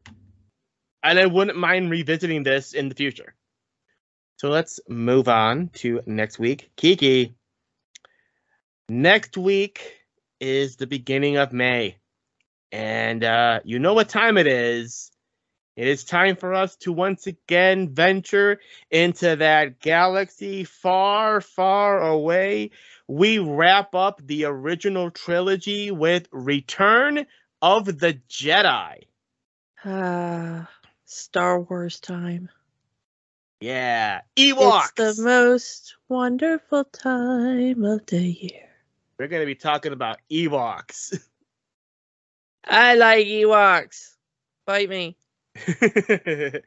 And I wouldn't mind revisiting this in the future. So let's move on to next week. Kiki. Next week is the beginning of May. And uh, you know what time it is. It is time for us to once again venture into that galaxy far, far away. We wrap up the original trilogy with Return of the Jedi. Star Wars time. Yeah, Ewoks. It's the most wonderful time of the year. We're going to be talking about Ewoks. I like Ewoks. Bite me.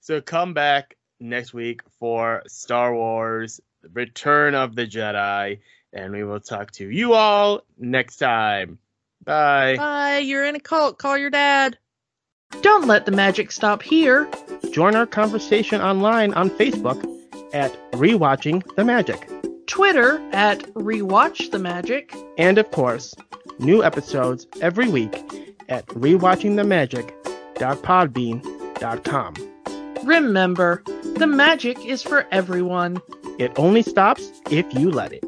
so come back next week for Star Wars Return of the Jedi, and we will talk to you all next time. Bye. Bye. You're in a cult. Call your dad. Don't let the magic stop here. Join our conversation online on Facebook at Rewatching the Magic. Twitter at Rewatch the Magic. And of course, new episodes every week at rewatchingthemagic.podbean.com. Remember, the magic is for everyone. It only stops if you let it.